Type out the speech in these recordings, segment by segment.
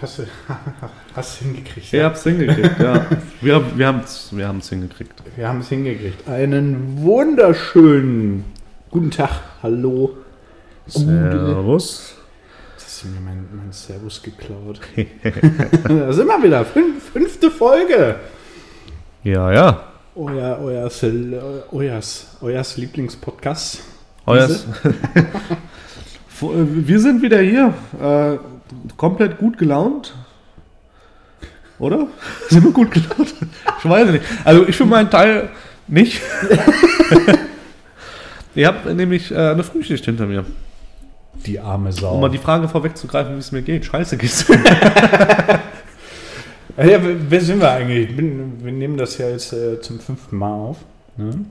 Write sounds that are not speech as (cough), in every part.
Hast du (laughs) hast hingekriegt? Ihr habt es hingekriegt, ja. Wir, wir haben es wir haben's hingekriegt. Wir haben es hingekriegt. Einen wunderschönen guten Tag. Hallo. Servus. Jetzt hast du mir mein, mein Servus geklaut. (laughs) da sind wir wieder. Fünf, fünfte Folge. Ja, ja. Euer, euers, euers, euers Lieblingspodcast. Euers. (laughs) Äh, Wir sind wieder hier. Äh, komplett gut gelaunt. Oder? (laughs) Sind wir gut gelaunt? Ich weiß nicht. Also ich für meinen Teil nicht. (laughs) Ihr habt nämlich äh, eine Frühschicht hinter mir. Die arme Sau. Um mal die Frage vorwegzugreifen, wie es mir geht. Scheiße geht's. (laughs) Ja, wer sind wir eigentlich? Ich bin, wir nehmen das ja jetzt äh, zum fünften Mal auf. Ne?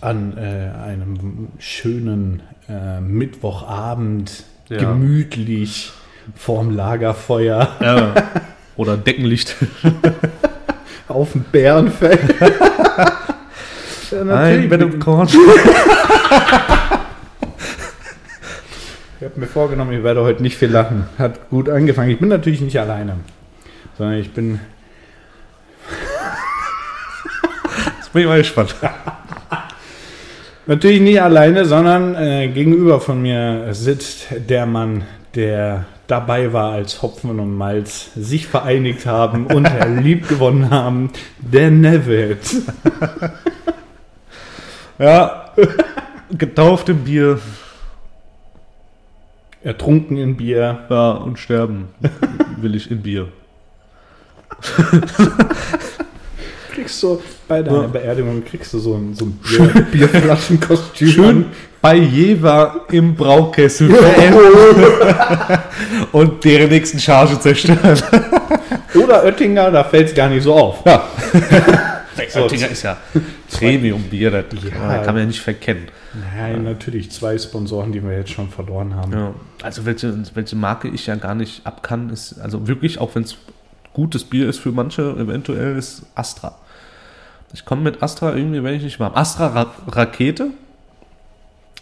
An äh, einem schönen äh, Mittwochabend, Ja. gemütlich, vorm Lagerfeuer, ja. Oder Deckenlicht. (laughs) auf dem Bärenfell. (laughs) ja, Ein Bett im Korn. (laughs) Ich habe mir vorgenommen, ich werde heute nicht viel lachen. Hat gut angefangen. Ich bin natürlich nicht alleine, sondern ich bin Jetzt bin ich mal gespannt. Natürlich nicht alleine, sondern äh, gegenüber von mir sitzt der Mann, der dabei war, als Hopfen und Malz sich vereinigt haben und (laughs) lieb gewonnen haben, der Neville. (laughs) Ja. Getauft im Bier. Ertrunken in Bier. Ja, und sterben will ich in Bier. (laughs) Kriegst du bei deiner Ja. Beerdigung kriegst du so ein, so ein (laughs) Bier, Bierflaschenkostüm. Schön bei Jever im Braukessel (laughs) und deren nächsten Charge zerstören. (laughs) Oder Oettinger, da fällt es gar nicht so auf. Ja. So, Oettinger ist ja Premium-Bier, das Ja. kann man ja nicht verkennen. Nein, natürlich zwei Sponsoren, die wir jetzt schon verloren haben. Ja. Also welche, welche Marke ich ja gar nicht ab kann, ist, also wirklich, auch wenn es gutes Bier ist für manche, eventuell ist Astra. Ich komme mit Astra irgendwie, wenn ich nicht warm. Astra Ra Rakete,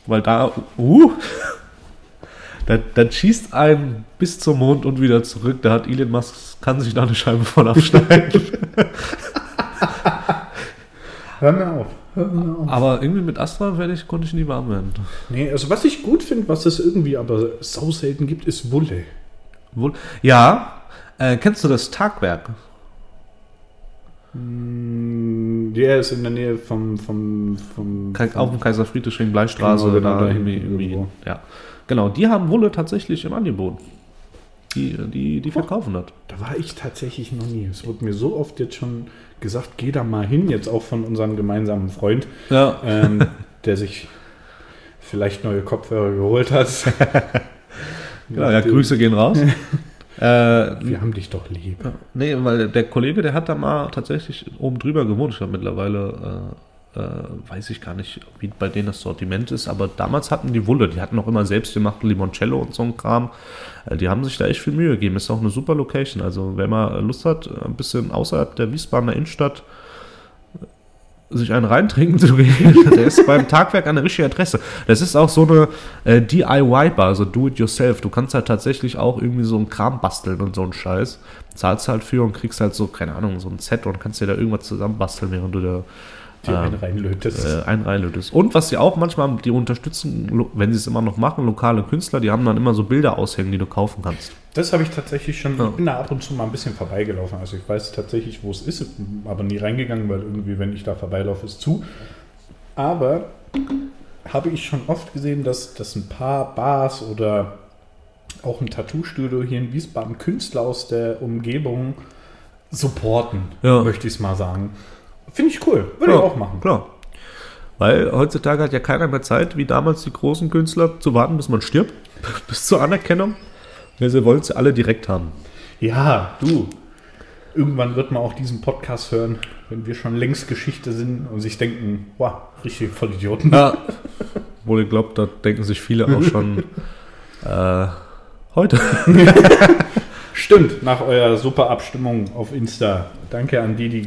weil da, uh, (laughs) das schießt einen bis zum Mond und wieder zurück. Da hat Elon Musk, kann sich da eine Scheibe von abschneiden. (laughs) Hör mir auf. Hör mir auf. Aber irgendwie mit Astra werde ich, konnte ich nie warm werden. Nee, also was ich gut finde, was es irgendwie aber sau selten gibt, ist Wulle. Wohl, ja, äh, kennst du das Tagwerk? Mm, Der ist in der Nähe vom, vom, vom, Kai- Auf dem Kaiser Friedrich Bleistraße, Genau, genau, da da irgendwie, irgendwie, ja. Genau, die haben Wolle tatsächlich im Angebot. Die, die, die verkaufen das. Da war ich tatsächlich noch nie. Es wurde mir so oft jetzt schon gesagt, geh da mal hin, jetzt auch von unserem gemeinsamen Freund, Ja. ähm, (laughs) der sich vielleicht neue Kopfhörer geholt hat. Genau, ja, Grüße gehen raus. (laughs) äh, Wir haben dich doch lieb. nee, weil der Kollege, der hat da mal tatsächlich oben drüber gewohnt. Ich glaube, mittlerweile äh, äh, weiß ich gar nicht, wie bei denen das Sortiment ist, aber damals hatten die Wolle, die hatten auch immer selbstgemachten Limoncello und so ein Kram. Äh, die haben sich da echt viel Mühe gegeben. Ist auch eine super Location. Also, wenn man Lust hat, ein bisschen außerhalb der Wiesbadener Innenstadt sich einen reintrinken zu gehen, (laughs) der ist beim Tagwerk an der richtigen Adresse. Das ist auch so eine äh, DIY-Bar, also Do-It-Yourself. Du kannst halt tatsächlich auch irgendwie so einen Kram basteln und so einen Scheiß. Zahlst halt für und kriegst halt so, keine Ahnung, so ein Set und kannst dir da irgendwas zusammenbasteln, während du da Die einen reinlötest. äh, einen reinlötest. Und was sie auch manchmal, die unterstützen, wenn sie es immer noch machen, lokale Künstler, die haben dann immer so Bilder aushängen, die du kaufen kannst. Das habe ich tatsächlich schon, Ja. ich bin da ab und zu mal ein bisschen vorbeigelaufen. Also ich weiß tatsächlich, wo es ist, aber nie reingegangen, weil irgendwie, wenn ich da vorbeilaufe, ist zu. Aber habe ich schon oft gesehen, dass, dass ein paar Bars oder auch ein Tattoo-Studio hier in Wiesbaden Künstler aus der Umgebung supporten, Ja. möchte ich es mal sagen. Finde ich cool, würde ich auch machen. Klar. Weil heutzutage hat ja keiner mehr Zeit, wie damals die großen Künstler, zu warten, bis man stirbt, (laughs) bis zur Anerkennung. Ja, sie wollen sie alle direkt haben. Ja, du. Irgendwann wird man auch diesen Podcast hören, wenn wir schon längst Geschichte sind und sich denken, wow, richtige Vollidioten. Ja. (laughs) Wohl, ich glaube, da denken sich viele auch schon (laughs) äh, heute. Stimmt, nach eurer super Abstimmung auf Insta. Danke an die, die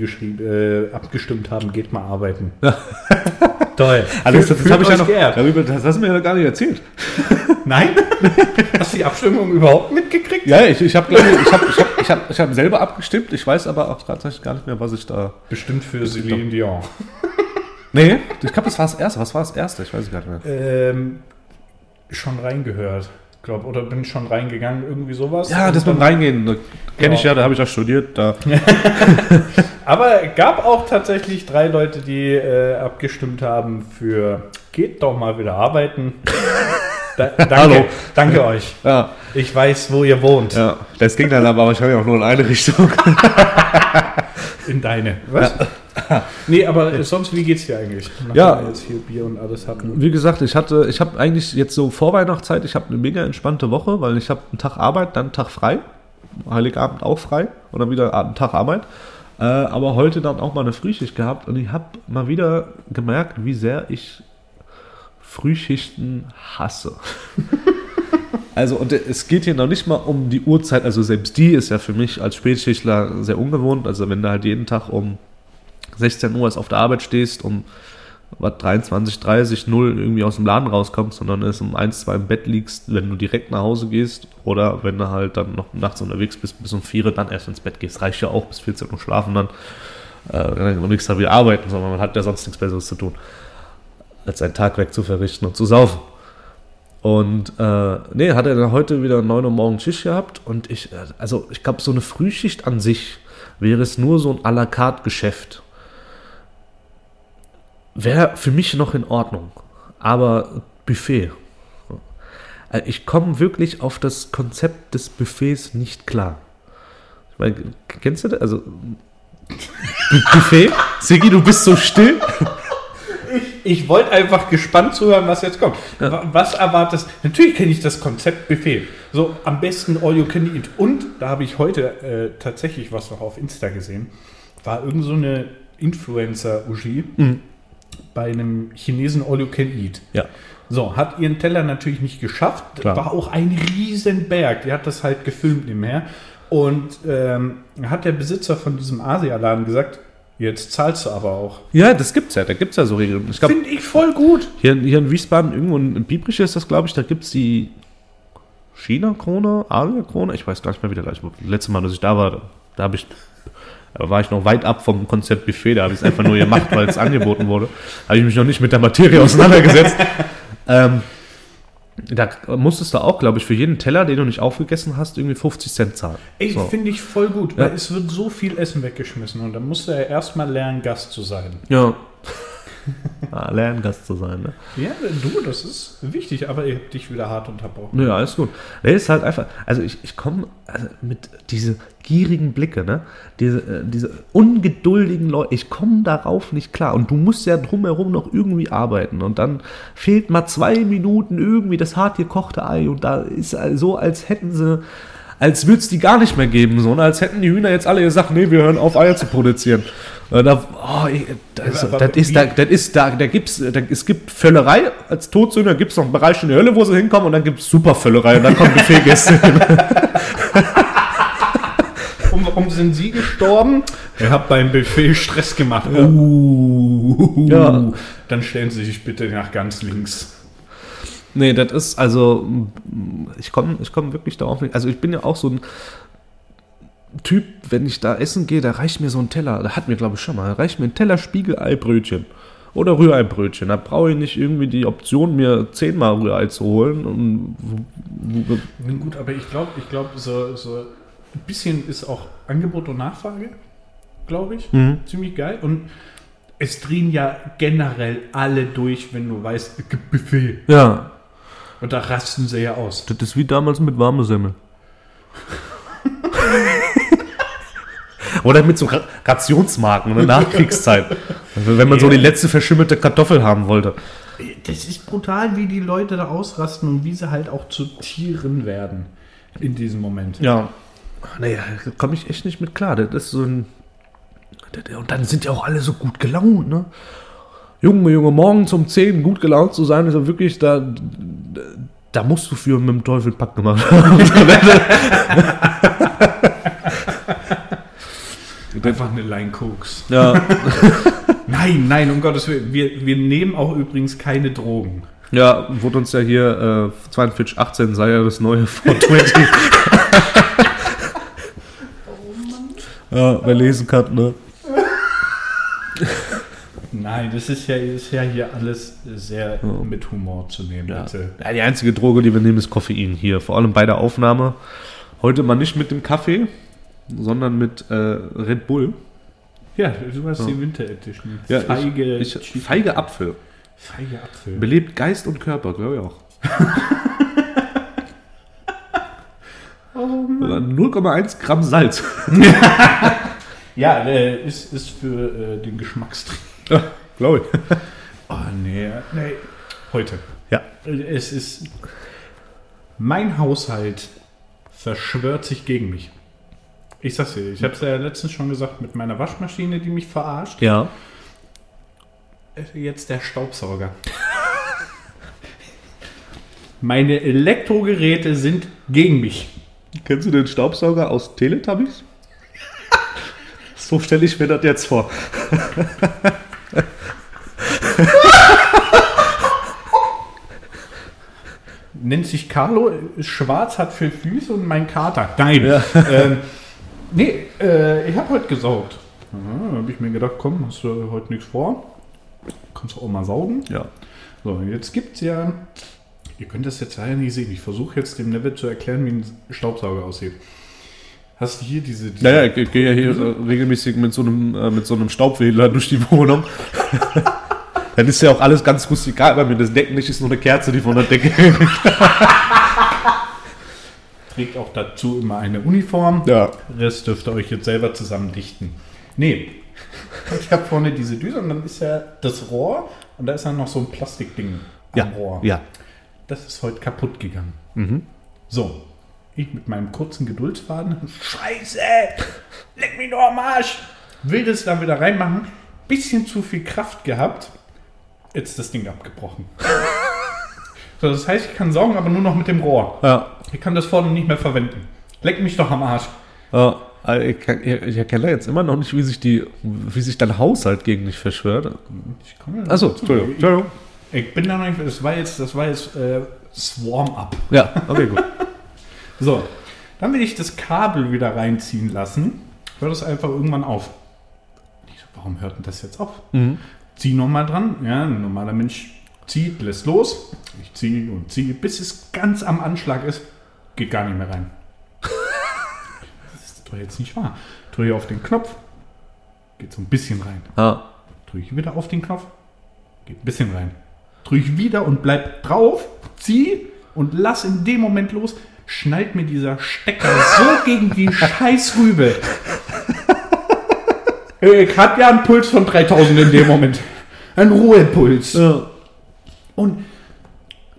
äh, abgestimmt haben, geht mal arbeiten. (laughs) Toll. Also das, das, habe ich ja noch, geehrt. darüber, das hast du mir ja gar nicht erzählt. (laughs) Nein? (laughs) Hast du die Abstimmung überhaupt mitgekriegt? Ja, ich, ich habe ich hab, ich hab, ich hab, ich hab selber abgestimmt. Ich weiß aber auch tatsächlich gar nicht mehr, was ich da. Bestimmt für Celine Dion. Nee, ich glaube, das war das erste. Was war das erste? Ich weiß es gar nicht mehr. Ähm, schon reingehört, glaube Oder bin schon reingegangen, irgendwie sowas. Ja, das mit dem Reingehen, da kenne ich ja, da habe ich auch studiert. Da. (laughs) Aber gab auch tatsächlich drei Leute, die äh, abgestimmt haben für geht doch mal wieder arbeiten. (laughs) Da, danke, Hallo. danke euch. Ja, Ich weiß, wo ihr wohnt. ja, das ging dann aber wahrscheinlich auch nur in eine Richtung. (laughs) In deine. Was? (laughs) nee, aber sonst, wie geht's dir eigentlich? Nachdem Ja. wir jetzt hier Bier und alles hatten. Wie gesagt, ich hatte, ich habe eigentlich jetzt so vor Weihnachtszeit, ich habe eine mega entspannte Woche, weil ich habe einen Tag Arbeit, dann einen Tag frei, Heiligabend auch frei und dann wieder einen Tag Arbeit. Äh, aber heute dann auch mal eine Frühschicht gehabt und ich habe mal wieder gemerkt, wie sehr ich Frühschichten hasse. (laughs) Also, und es geht hier noch nicht mal um die Uhrzeit, also selbst die ist ja für mich als Spätschichtler sehr ungewohnt. Also, wenn du halt jeden Tag um 16 Uhr erst auf der Arbeit stehst, um was 23, 30, 0 irgendwie aus dem Laden rauskommst, sondern erst um 1, 2 im Bett liegst, wenn du direkt nach Hause gehst oder wenn du halt dann noch nachts unterwegs bist, bis um 4 Uhr dann erst ins Bett gehst. Reicht ja auch bis 14 Uhr schlafen dann. Äh, am nächsten Tag wieder arbeiten, sondern man hat ja sonst nichts Besseres zu tun, als einen Tag weg zu verrichten und zu saufen. Und äh, nee, hat er dann heute wieder 9 Uhr morgens Schicht gehabt und ich, äh, also ich glaube, so eine Frühschicht an sich wäre es nur so ein à la carte Geschäft. Wäre für mich noch in Ordnung. Aber Buffet. Äh, Ich komme wirklich auf das Konzept des Buffets nicht klar. Ich meine, kennst du das? Also, Bu- Buffet? (laughs) Sigi, du bist so still. Ich wollte einfach gespannt zuhören, was jetzt kommt. Wa- Was erwartest Natürlich kenne ich das Konzept Buffet. So am besten All You Can Eat. Und da habe ich heute äh, tatsächlich was noch auf Insta gesehen. War irgend so eine Influencer-Uji bei einem Chinesen All You Can Eat. Ja. So, hat ihren Teller natürlich nicht geschafft. Klar. War auch ein Riesenberg. Die hat das halt gefilmt nebenher. Und ähm, hat der Besitzer von diesem Asialaden gesagt, jetzt zahlst du aber auch. Ja, das gibt's ja. Da gibt's ja so Regeln. Finde ich voll gut. hier, hier in Wiesbaden, irgendwo in Biebrich ist das, glaube ich, da gibt's die China-Krone, Asia-Krone. Ich weiß gar nicht mehr, wie der gleich. Letztes Mal, dass ich da war, da habe ich. Da war ich noch weit ab vom Konzept Buffet, da habe ich es einfach nur gemacht, weil es angeboten wurde. Habe ich mich noch nicht mit der Materie auseinandergesetzt. (laughs) ähm, da musstest du auch, glaube ich, für jeden Teller, den du nicht aufgegessen hast, irgendwie 50 Cent zahlen. Ey, So. finde ich voll gut, Ja. weil es wird so viel Essen weggeschmissen und dann musst du ja erstmal lernen, Gast zu sein. Ja. Ah, Lerngast zu sein, ne? Ja, du, das ist wichtig, aber ich hab dich wieder hart unterbrochen. Ja, alles gut. Nee, ist halt einfach, also ich, ich komme also mit diese gierigen Blicke, ne? Diese, äh, diese ungeduldigen Leute, ich komme darauf nicht klar. Und du musst ja drumherum noch irgendwie arbeiten. Und dann fehlt mal zwei Minuten irgendwie das hart gekochte Ei. Und da ist so, als hätten sie, als würde es die gar nicht mehr geben, so, ne? als hätten die Hühner jetzt alle gesagt, nee, wir hören auf, Eier zu produzieren. Und da, oh, das, das ist da, das ist da, da gibt's, da, es gibt Völlerei als Todsünder, gibt es noch einen Bereich in der Hölle, wo sie hinkommen, und dann gibt es Supervöllerei, und dann kommen Buffetgäste (laughs) hin. Um, warum sind Sie gestorben? Ihr habt beim Buffet Stress gemacht. Uh, Ja. Dann stellen Sie sich bitte nach ganz links. Nee, das ist, also, ich komme ich komm wirklich darauf nicht. Also, ich bin ja auch so ein Typ, wenn ich da essen gehe, da reicht mir so ein Teller, da hat mir, glaube ich, schon mal, da reicht mir ein Teller Spiegeleibrötchen. Oder Rührei-Brötchen. Da brauche ich nicht irgendwie die Option, mir zehnmal Rührei zu holen. Und, Nun gut, aber ich glaube, ich glaube, so, so ein bisschen ist auch Angebot und Nachfrage, glaube ich. Mhm. Ziemlich geil. Und es drehen ja generell alle durch, wenn du weißt, es gibt Buffet. ja, Und da rasten sie ja aus. das ist wie damals mit warme Semmel. (laughs) Oder mit so Ra- Rationsmarken in der Nachkriegszeit. Wenn man so die letzte verschimmelte Kartoffel haben wollte. Das ist brutal, wie die Leute da ausrasten und wie sie halt auch zu Tieren werden in diesem Moment. Ja. Naja, da komme ich echt nicht mit klar. Das ist so ein. Und dann sind ja auch alle so gut gelaunt, ne? Junge, Junge, morgens um 10 gut gelaunt zu sein, ist ja wirklich, da, da musst du für mit dem Teufel einen Pakt gemacht haben. Einfach eine Line Koks. ja. (laughs) Nein, Nein, um Gottes Willen. Wir, wir nehmen auch übrigens keine Drogen. Ja, wurde uns ja hier äh, 4218 sei ja das neue 420. (laughs) ja, wer lesen kann, ne? Nein, das ist ja, ist ja hier alles sehr mit Humor zu nehmen, Ja. bitte. ja, die einzige Droge, die wir nehmen, ist Koffein hier. Vor allem bei der Aufnahme. Heute mal nicht mit dem Kaffee, sondern mit äh, Red Bull. Ja, du hast die Winter Edition. Ja, feige, ich, ich, feige Apfel. feige Apfel. Belebt Geist und Körper, glaube ich auch. (laughs) Oh 0,1 Gramm Salz. (laughs) Ja, äh, ist, ist für äh, den Geschmackstrieb. Ja, glaube ich. Oh, (laughs) nee, nee. Heute. Ja. Es ist. Mein Haushalt verschwört sich gegen mich. Ich sag's dir, ich hab's ja letztens schon gesagt mit meiner Waschmaschine, die mich verarscht. Ja. Jetzt der Staubsauger. (laughs) Meine Elektrogeräte sind gegen mich. Kennst du den Staubsauger aus Teletubbies? (laughs) so stelle ich mir das jetzt vor. Nennt sich Carlo, ist schwarz, hat vier Füße und mein Kater. Nein. Ja. Ähm, nee, äh, ich habe heute gesaugt. Ja, habe ich mir gedacht, komm, hast du heute nichts vor? Kannst du auch mal saugen? Ja. So, jetzt gibt's ja. Ihr könnt das jetzt leider nicht sehen. Ich versuche jetzt dem Neville zu erklären, wie ein Staubsauger aussieht. Hast du hier diese. diese Naja, ich, ich gehe ja hier äh, regelmäßig mit so einem, äh, mit so einem Staubwedler durch die Wohnung. (laughs) Dann ist ja auch alles ganz rustikal bei mir. Das Deckenlicht ist nur eine Kerze, die von der Decke (laughs) trägt auch dazu immer eine Uniform. Ja. Rest dürft ihr euch jetzt selber zusammen dichten. Nee. Ich habe vorne diese Düse und dann ist ja das Rohr und da ist dann noch so ein Plastikding am Ja. Rohr. Ja. Das ist heute kaputt gegangen. Mhm. So. Ich mit meinem kurzen Geduldsfaden. Scheiße! Leck mich doch am Arsch! Will das da wieder reinmachen. Bisschen zu viel Kraft gehabt. Jetzt ist das Ding abgebrochen. (laughs) so, das heißt, ich kann saugen, aber nur noch mit dem Rohr. Ja. Ich kann das vorne nicht mehr verwenden. Leck mich doch am Arsch. ja. Also Ich, kann- ich, ich erkenne jetzt immer noch nicht, wie sich, die, wie sich dein Haushalt gegen dich verschwört. Ich komme Achso, Entschuldigung. Entschuldigung. Ich, ich bin da noch nicht. Das war jetzt, das war jetzt äh, Swarm-Up. Ja, okay, gut. (laughs) So, dann will ich das Kabel wieder reinziehen lassen. Hört es einfach irgendwann auf. Ich so, warum hört denn das jetzt auf? Mhm. Zieh nochmal dran. Ja, ein normaler Mensch zieht, lässt los. Ich ziehe und ziehe, bis es ganz am Anschlag ist. Geht gar nicht mehr rein. (laughs) Das ist doch jetzt nicht wahr. Drücke auf den Knopf. Geht so ein bisschen rein. Ja. Drücke ich wieder auf den Knopf. Geht ein bisschen rein. Drücke ich wieder und bleib drauf. Zieh und lass in dem Moment los. Schnallt mir dieser Stecker so gegen die Scheißrübe. Ich hatte ja einen Puls von 3000 in dem Moment. Ein Ruhepuls. ja. Und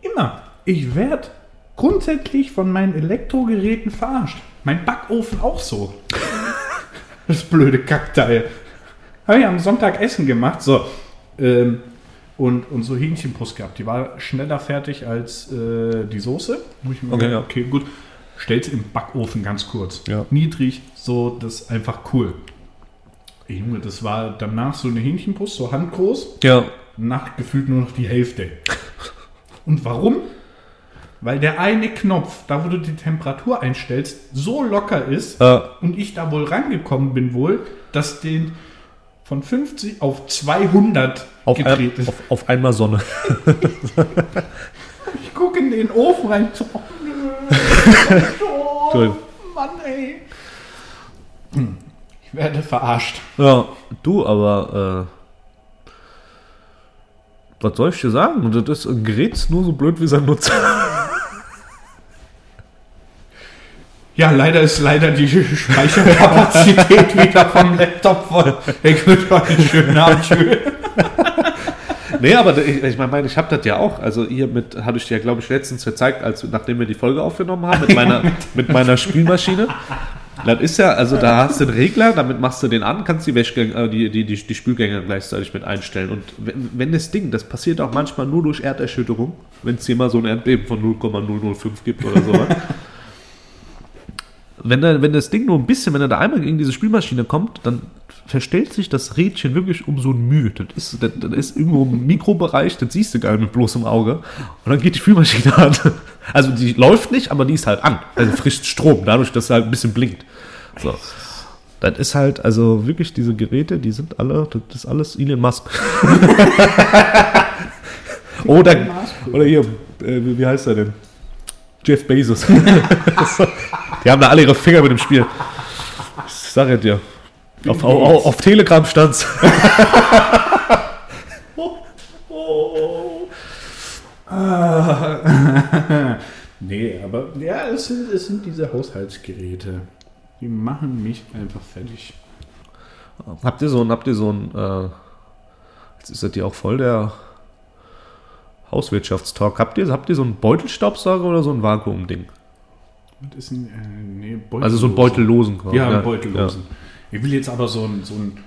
immer, ich werde grundsätzlich von meinen Elektrogeräten verarscht. Mein Backofen auch so. Das blöde Kackteil. Habe ich am Sonntag Essen gemacht. So. Ähm, und, und so Hähnchenbrust gehabt. Die war schneller fertig als äh, die Soße. Okay, ja. okay, gut. Stell's im Backofen ganz kurz. Ja. Niedrig, so, das ist einfach cool. Ey, Junge, das war danach so eine Hähnchenbrust, so handgroß. Ja. Nach gefühlt nur noch die Hälfte. Und warum? Weil der eine Knopf, da wo du die Temperatur einstellst, so locker ist Äh, und ich da wohl rangekommen bin wohl, dass den von 50 auf 200 auf, gedreht ein, auf, auf einmal Sonne. (laughs) Ich gucke in den Ofen rein. Oh, Entschuldigung. (laughs) Mann, ey. Hm, Ich werde verarscht. Ja, du, aber äh, was soll ich dir sagen? Und das ist Gerät ist nur so blöd wie sein Nutzer. Ja, leider ist leider die Speicherkapazität (laughs) wieder vom Laptop voll. Ich wünsche euch einen schönen Abend. Tschüss. (laughs) nee, aber ich, ich meine, ich habe das ja auch. Also hier mit, hatte ich dir ja, glaube ich, letztens gezeigt, als nachdem wir die Folge aufgenommen haben, mit meiner, mit meiner Spülmaschine. Das ist ja, also da hast du den Regler, damit machst du den an, kannst die Wäschgänge, äh, die, die, die, die Spülgänge gleichzeitig mit einstellen. Und wenn, wenn das Ding, das passiert auch manchmal nur durch Erderschütterung, wenn es hier mal so ein Erdbeben von 0,005 gibt oder sowas. (laughs) wenn, da, wenn das Ding nur ein bisschen, wenn er da einmal gegen diese Spülmaschine kommt, dann verstellt sich das Rädchen wirklich um so ein Mühe. Das ist, das, das ist irgendwo im Mikrobereich, das siehst du gar nicht mit bloßem Auge. Und dann geht die Spülmaschine (laughs) an. Also die läuft nicht, aber die ist halt an. Also frischt Strom, dadurch, dass sie halt ein bisschen blinkt. So. Das ist halt, also wirklich diese Geräte, die sind alle, das ist alles Elon Musk. (laughs) oder, oder hier, äh, wie heißt er denn? Jeff Bezos. (laughs) die haben da alle ihre Finger mit dem Spiel. Ich sag ja dir. Auf, auf, auf Telegram stand's. (laughs) nee, aber ja, es sind, es sind diese Haushaltsgeräte. Die machen mich einfach fertig. Habt ihr so ein, habt ihr so ein, äh, jetzt ist das ja auch voll der Hauswirtschaftstalk. Habt ihr, habt ihr so einen Beutelstaubsauger oder so ein Vakuumding? Was ist ein, äh, nee, Also so einen beutellosen. quasi. Ja, einen beutellosen. Ich will jetzt aber so ein, so ein,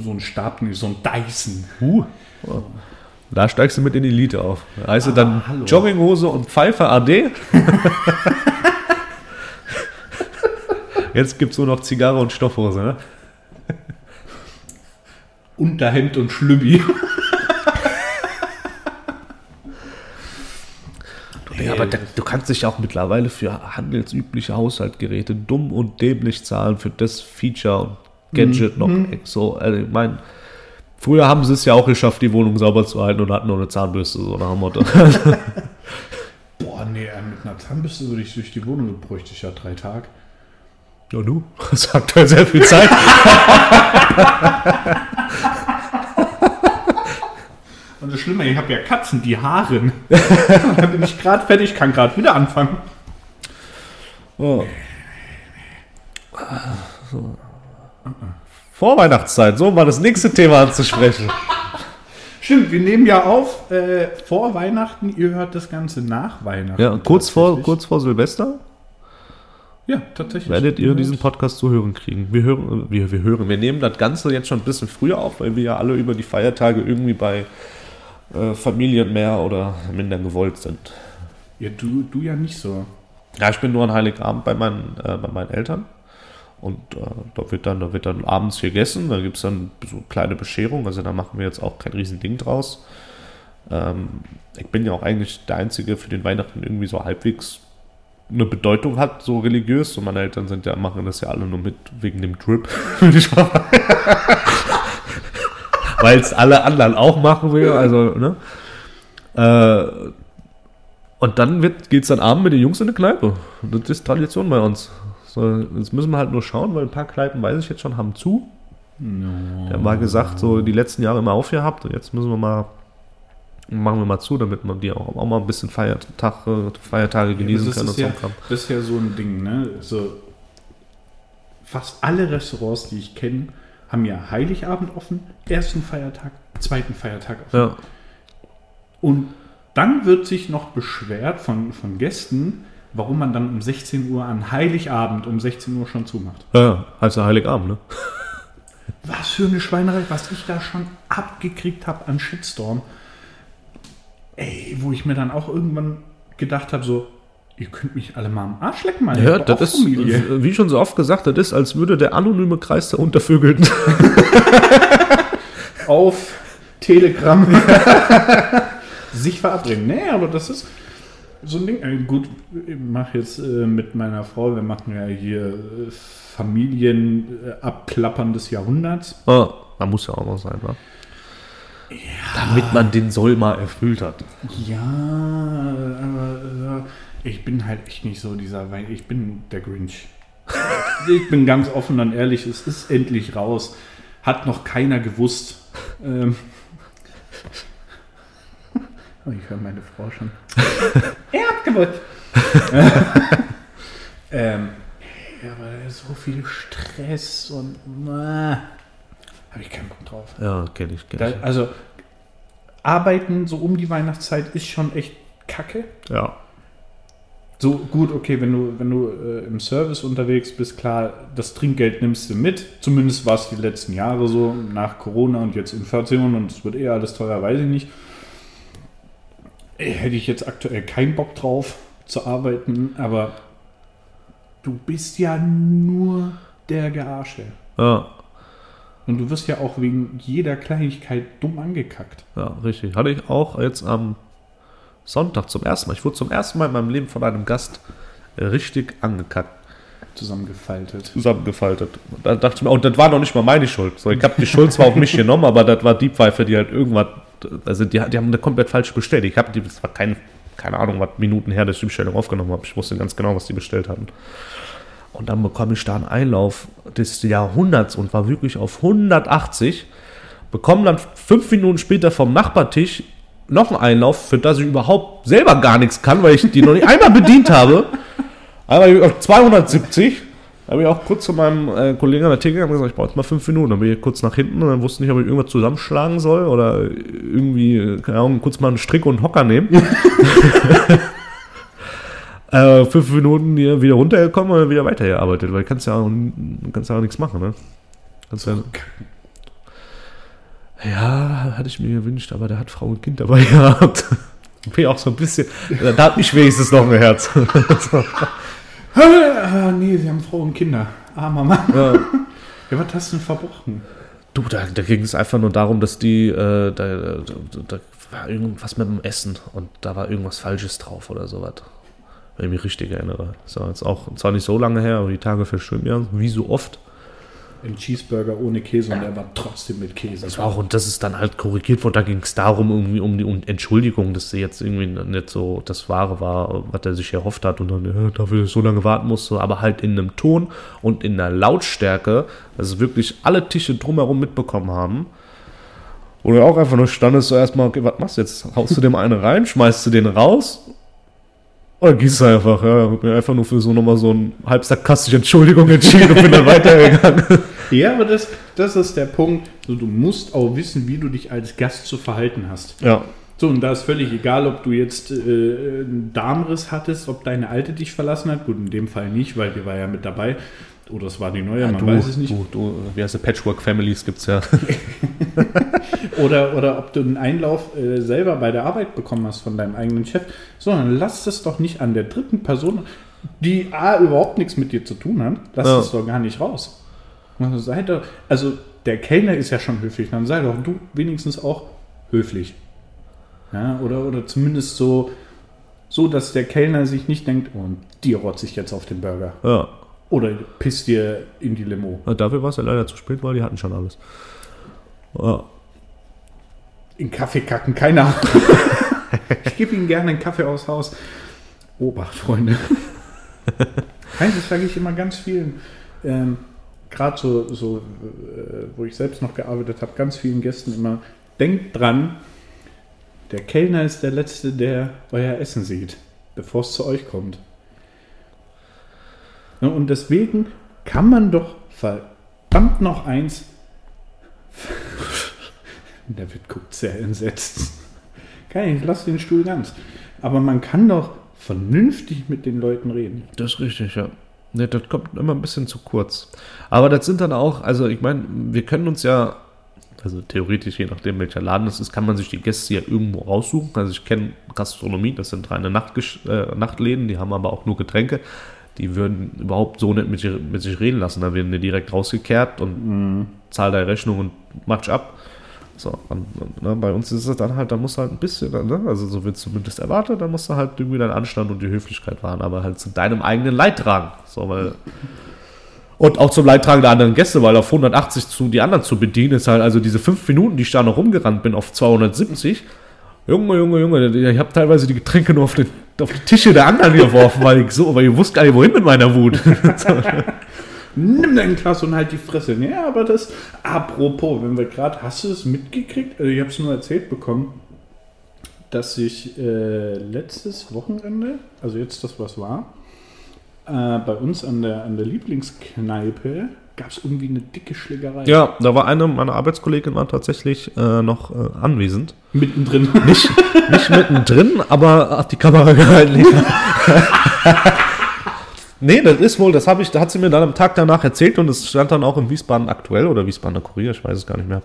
so ein Stab, so ein Dyson. Uh. Da steigst du mit in die Elite auf. Heißt du dann Ah, hallo. Jogginghose und Pfeife AD. (laughs) Jetzt gibt es nur noch Zigarre und Stoffhose, ne? Unterhemd und Schlübbi. Ja, aber da, du kannst dich auch mittlerweile für handelsübliche Haushaltgeräte dumm und dämlich zahlen für das Feature und Gadget noch so. Also ich meine, früher haben sie es ja auch geschafft, die Wohnung sauber zu halten und hatten nur eine Zahnbürste, so nach dem Motto. (laughs) Boah, nee, äh, mit einer Zahnbürste würde ich durch die Wohnung, bräuchte ich ja drei Tage. Ja, du? (laughs) Das hat aktuell sehr viel Zeit. (laughs) Und das Schlimme, ich habe ja Katzen, die haaren. (laughs) da bin ich gerade fertig, kann gerade wieder anfangen. Oh. Vorweihnachtszeit, so mal das nächste Thema anzusprechen. Stimmt, wir nehmen ja auf äh, vor Weihnachten, ihr hört das Ganze nach Weihnachten. Ja, kurz vor, kurz vor Silvester Ja, tatsächlich. werdet ihr diesen Podcast zu hören kriegen. Wir hören, wir, wir hören, wir nehmen das Ganze jetzt schon ein bisschen früher auf, weil wir ja alle über die Feiertage irgendwie bei äh, Familien mehr oder minder gewollt sind. Ja, du, du ja nicht so. Ja, ich bin nur an Heiligabend bei meinen, äh, bei meinen Eltern. Und äh, da, wird dann, da wird dann abends gegessen, da gibt es dann so kleine Bescherung, also da machen wir jetzt auch kein Riesending draus. Ähm, ich bin ja auch eigentlich der Einzige, für den Weihnachten irgendwie so halbwegs eine Bedeutung hat, so religiös. Und meine Eltern sind ja, machen das ja alle nur mit wegen dem Drip, (laughs) würde ich mal Weil es alle anderen auch machen will, also, ne? Äh, und dann geht es dann abend mit den Jungs in eine Kneipe. Das ist Tradition bei uns. So, jetzt müssen wir halt nur schauen, weil ein paar Kneipen, weiß ich jetzt schon, haben zu. Wir haben mal gesagt, so die letzten Jahre immer aufgehabt und jetzt müssen wir mal, machen wir mal zu, damit man die auch, auch mal ein bisschen Feiertag, äh, Feiertage genießen das, kann. ist und ja, Kram. das ist ja so ein Ding, ne? So, fast alle Restaurants, die ich kenne, haben ja Heiligabend offen, ersten Feiertag, zweiten Feiertag offen. Ja, Und dann wird sich noch beschwert von, von Gästen, warum man dann um 16 Uhr an Heiligabend um 16 Uhr schon zumacht. ja, heißt ja Heiligabend, ne? (laughs) Was für eine Schweinerei, was ich da schon abgekriegt habe an Shitstorm. Ey, wo ich mir dann auch irgendwann gedacht habe, so, ihr könnt mich alle mal am Arsch lecken, meine Ja, das ist, Familie. wie schon so oft gesagt, das ist, als würde der anonyme Kreis der Untervögelten (laughs) auf Telegram (laughs) sich verabreden. Nee, aber das ist so ein Ding. Äh, gut, ich mache jetzt äh, mit meiner Frau, wir machen ja hier äh, Familien äh, abklappern des Jahrhunderts. Ah, da muss ja auch noch sein, wa? Damit man den Soll mal erfüllt hat. Ja, aber äh, ich bin halt echt nicht so dieser Wein. Ich bin der Grinch. ich bin ganz offen und ehrlich, es ist endlich raus. Hat noch keiner gewusst. Ähm, oh, ich höre meine Frau schon. (laughs) er hat gewusst. (laughs) ähm, ja, aber so viel Stress und na, habe ich keinen Bock drauf. Ja, kenne ich, kenn Da, ich. also arbeiten so um die Weihnachtszeit ist schon echt kacke. Ja. So gut, okay, wenn du, wenn du äh, im Service unterwegs bist, klar, das Trinkgeld nimmst du mit. Zumindest war es die letzten Jahre so, nach Corona und jetzt Inflation und es wird eher alles teuer, weiß ich nicht. Hätte ich jetzt aktuell keinen Bock drauf zu arbeiten, aber du bist ja nur der Gearsche. Ja. Und du wirst ja auch wegen jeder Kleinigkeit dumm angekackt. Ja, richtig. Hatte ich auch jetzt am Sonntag zum ersten Mal. Ich wurde zum ersten Mal in meinem Leben von einem Gast äh, richtig angekackt. Zusammengefaltet. Zusammengefaltet. Da dachte ich mir, und das war noch nicht mal meine Schuld. So, ich habe die Schuld zwar auf mich (laughs) genommen, aber das war die Pfeife, die halt irgendwas, also die, die haben eine komplett falsch bestellt. Ich habe die, das war kein, keine Ahnung, was Minuten her, dass ich die Bestellung aufgenommen habe. Ich wusste ganz genau, was die bestellt hatten. Und dann bekomme ich da einen Einlauf des Jahrhunderts und war wirklich auf 180. Bekomme dann fünf Minuten später vom Nachbartisch noch einen Einlauf, für das ich überhaupt selber gar nichts kann, weil ich die noch nicht einmal bedient habe. Einmal auf 270. Da habe ich auch kurz zu meinem äh, Kollegen an der Theke gesagt, ich brauche jetzt mal fünf Minuten. Dann bin ich kurz nach hinten und dann wusste nicht, ob ich irgendwas zusammenschlagen soll oder irgendwie, keine Ahnung, kurz mal einen Strick und einen Hocker nehmen. (laughs) äh, fünf Minuten hier wieder runtergekommen und wieder weitergearbeitet, weil du kannst ja auch, kannst ja auch nichts machen, ne? Kannst ja, ja, hatte ich mir gewünscht, aber der hat Frau und Kind dabei (laughs) gehabt. Bin auch so ein bisschen, da hat mich wenigstens noch ein Herz. (laughs) Nee, sie haben Frau und Kinder. Armer Mann. Ja. Ja, was hast du denn verbrochen? Du, da, da ging es einfach nur darum, dass die, äh, da, da, da war irgendwas mit dem Essen und da war irgendwas Falsches drauf oder sowas. Wenn ich mich richtig erinnere. So, jetzt auch zwar nicht so lange her, aber die Tage verschwimmen ja, wie so oft. Ein Cheeseburger ohne Käse und der war trotzdem mit Käse. Das war auch, und das ist dann halt korrigiert worden. Da ging es darum, irgendwie um die um Entschuldigung, dass sie jetzt irgendwie nicht so das Wahre war, was er sich erhofft hat und dann ja, dafür so lange warten musste, aber halt in einem Ton und in einer Lautstärke, dass wirklich alle Tische drumherum mitbekommen haben. Wo du auch einfach nur standest, so erstmal, okay, was machst du jetzt? Haust du dem einen rein, schmeißt du den raus? Oder gehst du einfach, ja, hab mir einfach nur für so nochmal so ein halb sarkastische Entschuldigung entschieden und bin dann (laughs) weitergegangen. Ja, aber das, das ist der Punkt. So, du musst auch wissen, wie du dich als Gast zu verhalten hast. Ja, So, und da ist völlig egal, ob du jetzt äh, einen Darmriss hattest, ob deine Alte dich verlassen hat. Gut, in dem Fall nicht, weil die war ja mit dabei. Oder es war die neue, man du, weiß es nicht. Du, du, wie heißt der Patchwork Families gibt's ja. (laughs) Oder, oder ob du einen Einlauf äh, selber bei der Arbeit bekommen hast von deinem eigenen Chef. Sondern lass das doch nicht an der dritten Person, die A, überhaupt nichts mit dir zu tun hat, lass Ja. das doch gar nicht raus. Also, sei doch, also der Kellner ist ja schon höflich, dann sei doch du wenigstens auch höflich. Ja, oder, oder zumindest so, so, dass der Kellner sich nicht denkt, oh, und dir rotze ich jetzt auf den Burger. ja. Oder piss dir in die Limo. Ja, Dafür war es ja leider zu spät, weil die hatten schon alles. Ja. In Kaffee kacken, keine Ahnung. (laughs) ich gebe Ihnen gerne einen Kaffee aus Haus. Obacht, Freunde. Nein, das sage ich immer ganz vielen. Ähm, Gerade so, so äh, wo ich selbst noch gearbeitet habe, ganz vielen Gästen immer. Denkt dran, der Kellner ist der Letzte, der euer Essen sieht, bevor es zu euch kommt. Ja, Und deswegen kann man doch verdammt noch eins. (laughs) David guckt sehr entsetzt. Kann ich, lass den Stuhl ganz. Aber man kann doch vernünftig mit den Leuten reden. Das ist richtig, ja. Ne, das kommt immer ein bisschen zu kurz. Aber das sind dann auch, also ich meine, wir können uns ja, also theoretisch, je nachdem welcher Laden es ist, kann man sich die Gäste ja irgendwo raussuchen. Also ich kenne Gastronomie, das sind reine Nachtgesch äh, Nachtläden, die haben aber auch nur Getränke. Die würden überhaupt so nicht mit, sich- mit sich reden lassen. Da werden die direkt rausgekehrt und zahl deine Rechnung und matsch ab. So, und, und, ne, bei uns ist es dann halt, da musst du halt ein bisschen, ne, also so wird zumindest erwartet, da musst du halt irgendwie deinen Anstand und die Höflichkeit wahren, aber halt zu deinem eigenen Leid tragen. So, weil, und auch zum Leidtragen der anderen Gäste, weil auf 180 zu die anderen zu bedienen, ist halt also diese fünf Minuten, die ich da noch rumgerannt bin, auf 270. Junge, Junge, Junge, ich habe teilweise die Getränke nur auf, den, auf die Tische der anderen geworfen, weil ich so, weil ich wusste gar nicht, wohin mit meiner Wut. (laughs) Nimm dein Glas und halt die Fresse. Ja, aber das. Apropos, wenn wir gerade. Hast du es mitgekriegt? Also ich habe es nur erzählt bekommen, dass ich äh, letztes Wochenende, also jetzt das, was war, äh, bei uns an der, an der Lieblingskneipe gab es irgendwie eine dicke Schlägerei. ja, da war eine meiner Arbeitskolleginnen war tatsächlich äh, noch äh, anwesend. Mittendrin. (laughs) Nicht, nicht mittendrin, aber hat die Kamera gehalten. (laughs) nee, das ist wohl, das habe ich, da hat sie mir dann am Tag danach erzählt und es stand dann auch im Wiesbaden aktuell oder Wiesbadener Kurier, ich weiß es gar nicht mehr.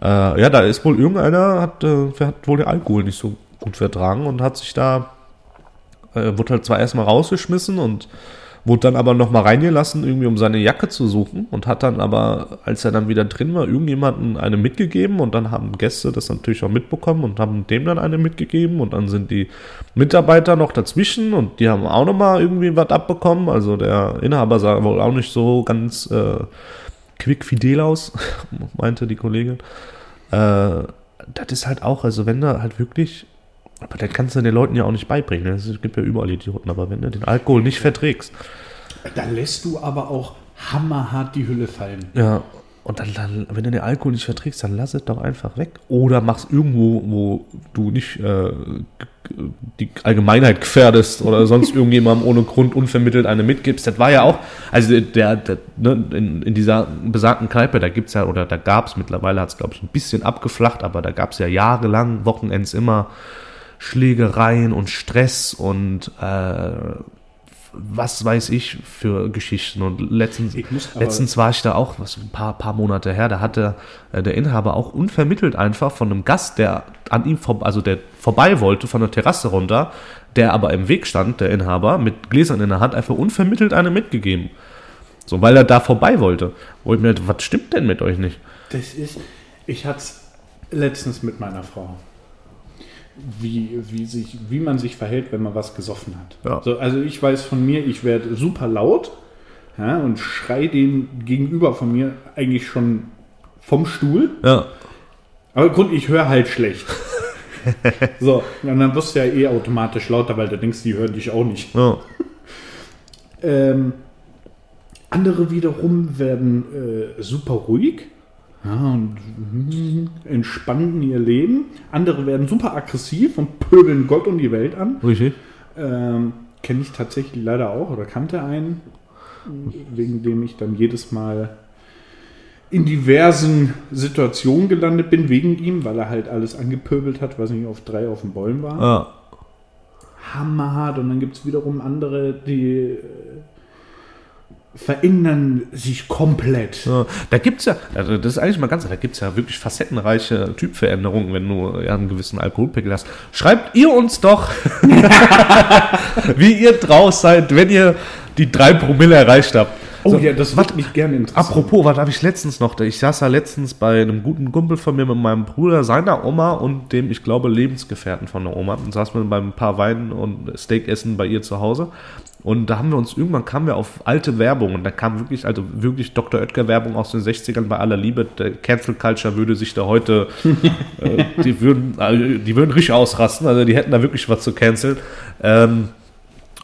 Äh, ja, da ist wohl irgendeiner, hat, äh, hat wohl den Alkohol nicht so gut vertragen und hat sich da, äh, wurde halt zwar erstmal rausgeschmissen und wurde dann aber nochmal reingelassen, irgendwie um seine Jacke zu suchen und hat dann aber, als er dann wieder drin war, irgendjemanden eine mitgegeben und dann haben Gäste das natürlich auch mitbekommen und haben dem dann eine mitgegeben und dann sind die Mitarbeiter noch dazwischen und die haben auch nochmal irgendwie was abbekommen. Also der Inhaber sah wohl auch nicht so ganz äh, quick fidel aus, (laughs) meinte die Kollegin. Äh, das ist halt auch, also wenn da halt wirklich aber das kannst du den Leuten ja auch nicht beibringen. ne? Es gibt ja überall Idioten, aber wenn du den Alkohol nicht verträgst, Da lässt du aber auch hammerhart die Hülle fallen. ja, und dann, dann, wenn du den Alkohol nicht verträgst, dann lass es doch einfach weg. Oder mach's irgendwo, wo du nicht äh, die Allgemeinheit gefährdest oder sonst (laughs) irgendjemandem ohne Grund unvermittelt eine mitgibst. Das war ja auch, also der, der ne, in, in dieser besagten Kneipe, da gibt's ja, oder da gab's mittlerweile, hat's glaube ich ein bisschen abgeflacht, aber da gab's ja jahrelang, Wochenends immer Schlägereien und Stress und äh, was weiß ich für Geschichten. Und letztens, letztens war ich da auch, was ein paar, paar Monate her, da hatte äh, der Inhaber auch unvermittelt einfach von einem Gast, der an ihm vor, also der vorbei wollte, von der Terrasse runter, der aber im Weg stand, der Inhaber, mit Gläsern in der Hand, einfach unvermittelt eine mitgegeben. So, weil er da vorbei wollte. Wo ich mir, was stimmt denn mit euch nicht? Das ist, ich hatte es letztens mit meiner Frau. Wie, wie, sich, wie man sich verhält, wenn man was gesoffen hat. Ja. So, also ich weiß von mir, ich werde super laut ja, und schrei den gegenüber von mir eigentlich schon vom Stuhl. Ja, Aber Grund, ich höre halt schlecht. (laughs) so, und dann wirst du ja eh automatisch lauter, weil du denkst, die hören dich auch nicht. ja. Ähm, andere wiederum werden äh, super ruhig ja, und mm, entspannen ihr Leben. Andere werden super aggressiv und pöbeln Gott und die Welt an. Richtig. Ähm, Kenne ich tatsächlich leider auch oder kannte einen, wegen dem ich dann jedes Mal in diversen Situationen gelandet bin, wegen ihm, weil er halt alles angepöbelt hat, was nicht auf drei auf den Bäumen war Ja. hammerhart und dann gibt es wiederum andere, die äh, verändern sich komplett. Ja, da gibt's ja, also das ist eigentlich mal ganz, da gibt's ja wirklich facettenreiche Typveränderungen, wenn du ja einen gewissen Alkoholpegel hast. Schreibt ihr uns doch, (laughs) wie ihr draus seid, wenn ihr die drei Promille erreicht habt. Oh So, ja, das wird mich gerne interessieren. Apropos, was habe ich letztens noch? Ich saß ja letztens bei einem guten Kumpel von mir mit meinem Bruder, seiner Oma und dem, ich glaube, Lebensgefährten von der Oma. Und saßen wir beim paar Weinen und Steak essen bei ihr zu Hause. Und da haben wir uns, irgendwann kamen wir auf alte Werbung und da kam wirklich, also wirklich Dr. Oetker Werbung aus den 60ern bei aller Liebe. Der Cancel Culture würde sich da heute, äh, (laughs) die würden, äh, die würden richtig ausrasten, also die hätten da wirklich was zu canceln. Ähm,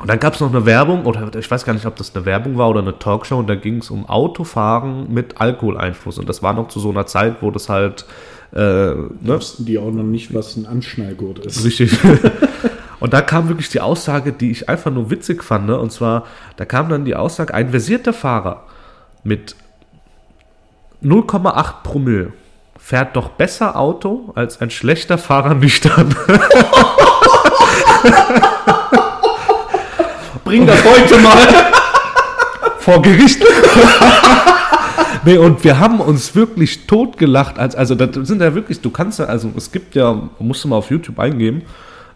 und dann gab es noch eine Werbung, oder ich weiß gar nicht, ob das eine Werbung war oder eine Talkshow, und da ging es um Autofahren mit Alkoholeinfluss. Und das war noch zu so einer Zeit, wo das halt äh, ne, Wussten die auch noch nicht, was ein Anschnallgurt ist. richtig. (laughs) und da kam wirklich die Aussage, die ich einfach nur witzig fand. Ne? Und zwar, da kam dann die Aussage, ein versierter Fahrer mit 0,8 Promille fährt doch besser Auto als ein schlechter Fahrer nüchtern. (laughs) Bring das heute mal! vor Gericht. (laughs) nee, und wir haben uns wirklich totgelacht. Als, also, das sind ja wirklich, du kannst ja, also, es gibt ja, musst du mal auf YouTube eingeben,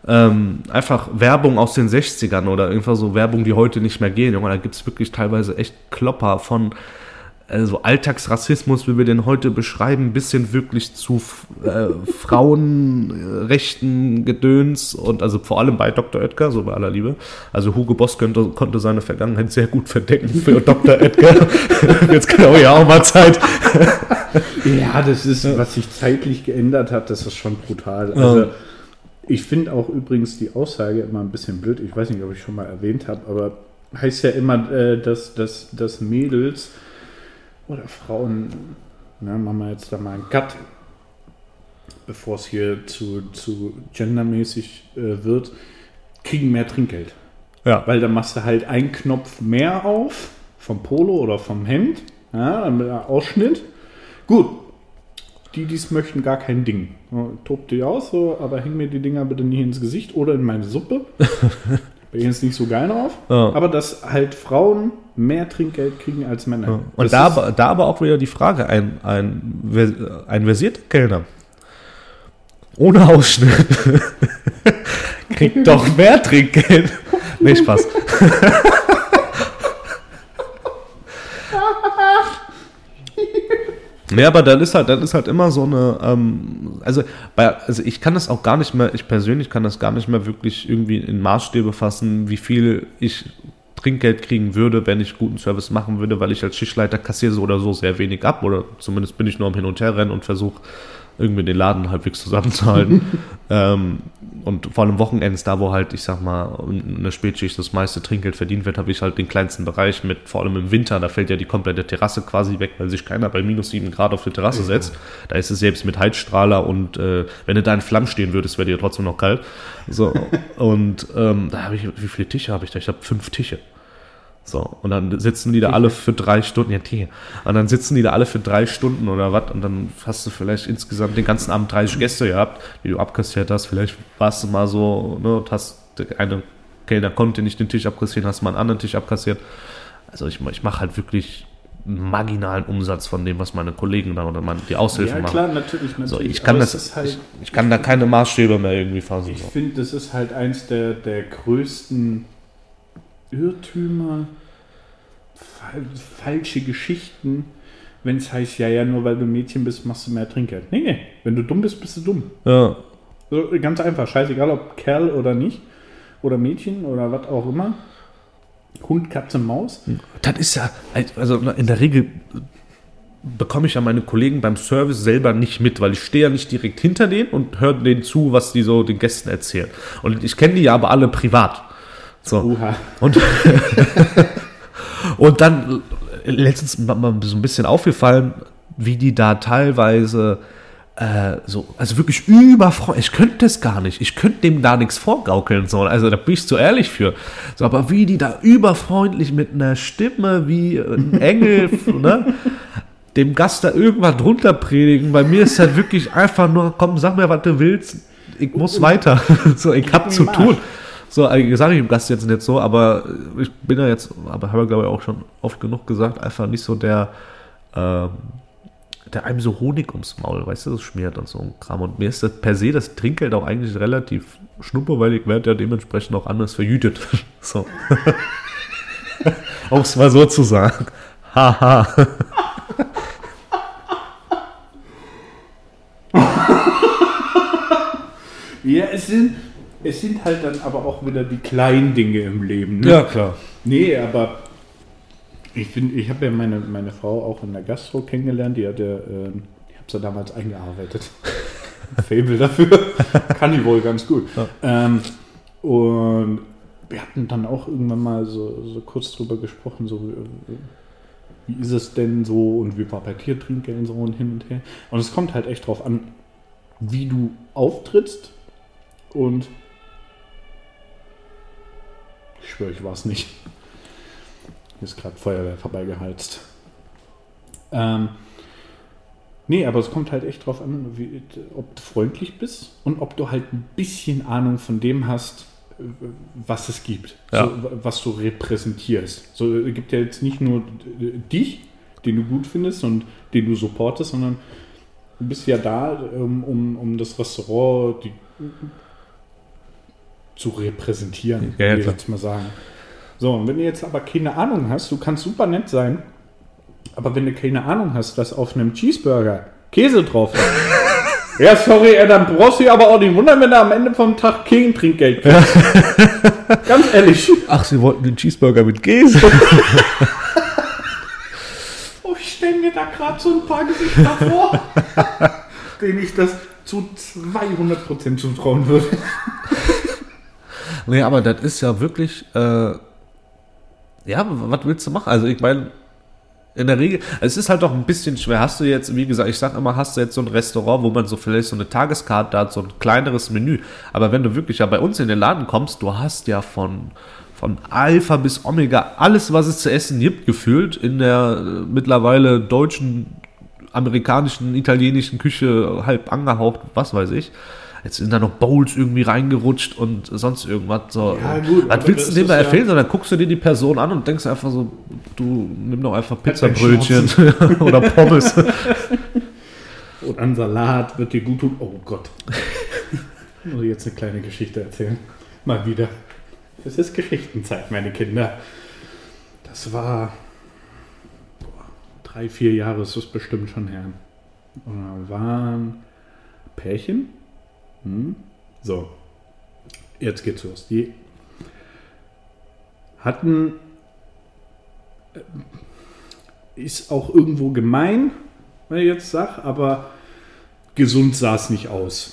ähm, einfach Werbung aus den 60ern oder einfach so Werbung, die heute nicht mehr gehen. Junge, da gibt es wirklich teilweise echt Klopper von also Alltagsrassismus, wie wir den heute beschreiben, bis hin wirklich zu äh, (laughs) Frauenrechten, Gedöns und also vor allem bei Dr. Oetker, so bei aller Liebe. Also Hugo Boss könnte, konnte seine Vergangenheit sehr gut verdecken für (laughs) Dr. Oetker. (laughs) Jetzt genau ja auch mal Zeit. Ja, das ist, was sich zeitlich geändert hat, das ist schon brutal. Also, Ja. Ich finde auch übrigens die Aussage immer ein bisschen blöd. Ich weiß nicht, ob ich schon mal erwähnt habe, aber heißt ja immer, äh, dass, dass, dass Mädels oder Frauen, na, machen wir jetzt da mal einen Cut, bevor es hier zu, zu gendermäßig äh, wird, kriegen mehr Trinkgeld. Ja. Weil da machst du halt einen Knopf mehr auf, vom Polo oder vom Hemd, ja, mit einem Ausschnitt. Gut, die, die es möchten, gar kein Ding. Ja, Tobt die aus, so, aber häng mir die Dinger bitte nie ins Gesicht oder in meine Suppe. Bin ich jetzt nicht so geil drauf. Ja. Aber dass halt Frauen mehr Trinkgeld kriegen als Männer. Und Das da, da aber auch wieder die Frage, ein, ein, ein versierter Kellner ohne Ausschnitt (laughs) kriegt doch mehr Trinkgeld. Nee, Spaß. (laughs) Ja, aber dann ist halt, dann ist halt immer so eine, ähm, also, bei, also ich kann das auch gar nicht mehr, ich persönlich kann das gar nicht mehr wirklich irgendwie in Maßstäbe fassen, wie viel ich Trinkgeld kriegen würde, wenn ich guten Service machen würde, weil ich als Schichtleiter kassiere so oder so sehr wenig ab oder zumindest bin ich nur am Hin und Her rennen und versuche irgendwie den Laden halbwegs zusammenzuhalten. (laughs) ähm, und vor allem Wochenends, da wo halt, ich sag mal, in der Spätschicht das meiste Trinkgeld verdient wird, habe ich halt den kleinsten Bereich mit, vor allem im Winter, da fällt ja die komplette Terrasse quasi weg, weil sich keiner bei minus 7 Grad auf die Terrasse setzt. Da ist es selbst mit Heizstrahler und äh, wenn du da in Flammen stehen würdest, wäre dir trotzdem noch kalt. So, (laughs) und ähm, da habe ich, wie viele Tische habe ich da? Ich habe fünf Tische. So, und dann sitzen die da alle für drei Stunden, ja, Tee. Und dann sitzen die da alle für drei Stunden oder was, und dann hast du vielleicht insgesamt den ganzen Abend 30 Gäste gehabt, die du abkassiert hast. Vielleicht warst du mal so, ne, und hast eine Kellner konnte nicht den Tisch abkassieren, hast mal einen anderen Tisch abkassiert. Also ich, ich mache halt wirklich einen marginalen Umsatz von dem, was meine Kollegen dann oder meine, die Aushilfen Ja, machen. klar, natürlich. natürlich. So, ich kann das, halt, ich, ich kann da keine Maßstäbe mehr irgendwie fassen. Ich So. finde, das ist halt eins der, der größten Irrtümer, fal falsche Geschichten, wenn es heißt, ja, ja, nur weil du Mädchen bist, machst du mehr Trinkgeld. Nee, nee, wenn du dumm bist, bist du dumm. Ja, So, ganz einfach, scheißegal, ob Kerl oder nicht, oder Mädchen oder was auch immer. Hund, Katze, Maus. Das ist ja, also in der Regel bekomme ich ja meine Kollegen beim Service selber nicht mit, weil ich stehe ja nicht direkt hinter denen und höre denen zu, was die so den Gästen erzählen. Und ich kenne die ja aber alle privat. So. Oha. Und, (laughs) und dann letztens mal so ein bisschen aufgefallen, wie die da teilweise äh, so, also wirklich überfreundlich. Ich könnte das gar nicht. Ich könnte dem da nichts vorgaukeln. So. Also da bin ich zu ehrlich für. So, aber wie die da überfreundlich mit einer Stimme wie ein Engel, (laughs) ne? dem Gast da irgendwas drunter predigen. Bei mir ist halt wirklich einfach nur, komm, sag mir, was du willst. Ich muss weiter. (laughs) so, ich hab zu tun. So, also sage ich dem Gast jetzt nicht so, aber ich bin ja jetzt, aber habe ich glaube ich auch schon oft genug gesagt, einfach nicht so der, ähm, der einem so Honig ums Maul, weißt du, das schmiert und so ein Kram. Und mir ist das per se das Trinkgeld auch eigentlich relativ schnuppe, weil ich werde ja dementsprechend auch anders verjütet. (laughs) so. (laughs) um es mal so zu sagen. Haha. (laughs) Es sind, es sind halt dann aber auch wieder die kleinen Dinge im Leben. Ne? ja, klar. Nee, aber ich finde, ich habe ja meine, meine Frau auch in der Gastro kennengelernt. Die hat ja, ähm, ich habe sie damals eingearbeitet. (laughs) Fable dafür. (laughs) Kann die wohl ganz gut. Ähm, und wir hatten dann auch irgendwann mal so, so kurz drüber gesprochen, so äh, wie ist es denn so und wie dir Trinkgeld so und hin und her. Und es kommt halt echt drauf an, wie du auftrittst und ich schwöre, ich war es nicht. Hier ist gerade Feuerwehr vorbeigeheizt. Ähm, nee, aber es kommt halt echt drauf an, wie, ob du freundlich bist und ob du halt ein bisschen Ahnung von dem hast, äh, was es gibt, Ja. so, was du repräsentierst. So es gibt ja jetzt nicht nur äh, dich, den du gut findest und den du supportest, sondern du bist ja da, ähm, um, um das Restaurant die, zu repräsentieren, Ja, ja, würde ich jetzt mal sagen. So, und wenn du jetzt aber keine Ahnung hast, du kannst super nett sein, aber wenn du keine Ahnung hast, dass auf einem Cheeseburger Käse drauf ist, (laughs) ja, sorry, ey, dann brauchst du aber auch nicht wundern, wenn du am Ende vom Tag kein Trinkgeld kriegst. (laughs) Ganz ehrlich. Ach, sie wollten den Cheeseburger mit Käse. (laughs) Oh, ich stelle mir da gerade so ein paar Gesichter vor, denen ich das zu 200% zutrauen würde. Nee, aber das ist ja wirklich, äh, ja, was willst du machen? Also ich meine, in der Regel, es ist halt doch ein bisschen schwer. Hast du jetzt, wie gesagt, ich sag immer, hast du jetzt so ein Restaurant, wo man so vielleicht so eine Tageskarte hat, so ein kleineres Menü. Aber wenn du wirklich ja bei uns in den Laden kommst, du hast ja von, von Alpha bis Omega alles, was es zu essen gibt, gefühlt in der äh, mittlerweile deutschen, amerikanischen, italienischen Küche halb angehaucht, was weiß ich. Jetzt sind da noch Bowls irgendwie reingerutscht und sonst irgendwas. So. Ja, gut, was willst du dem da ja- erzählen? Sondern guckst du dir die Person an und denkst einfach so, du nimm doch einfach Pizzabrötchen (laughs) oder Pommes. (laughs) Und an Salat wird dir gut tun. Oh Gott. (laughs) Ich muss jetzt eine kleine Geschichte erzählen. Mal wieder. Es ist Geschichtenzeit, meine Kinder. Das war. Boah, drei, vier Jahre ist das bestimmt schon her. Und da waren Pärchen. Hm. So, jetzt geht's los. Die hatten, äh, ist auch irgendwo gemein, wenn ich jetzt sage, aber gesund sah es nicht aus,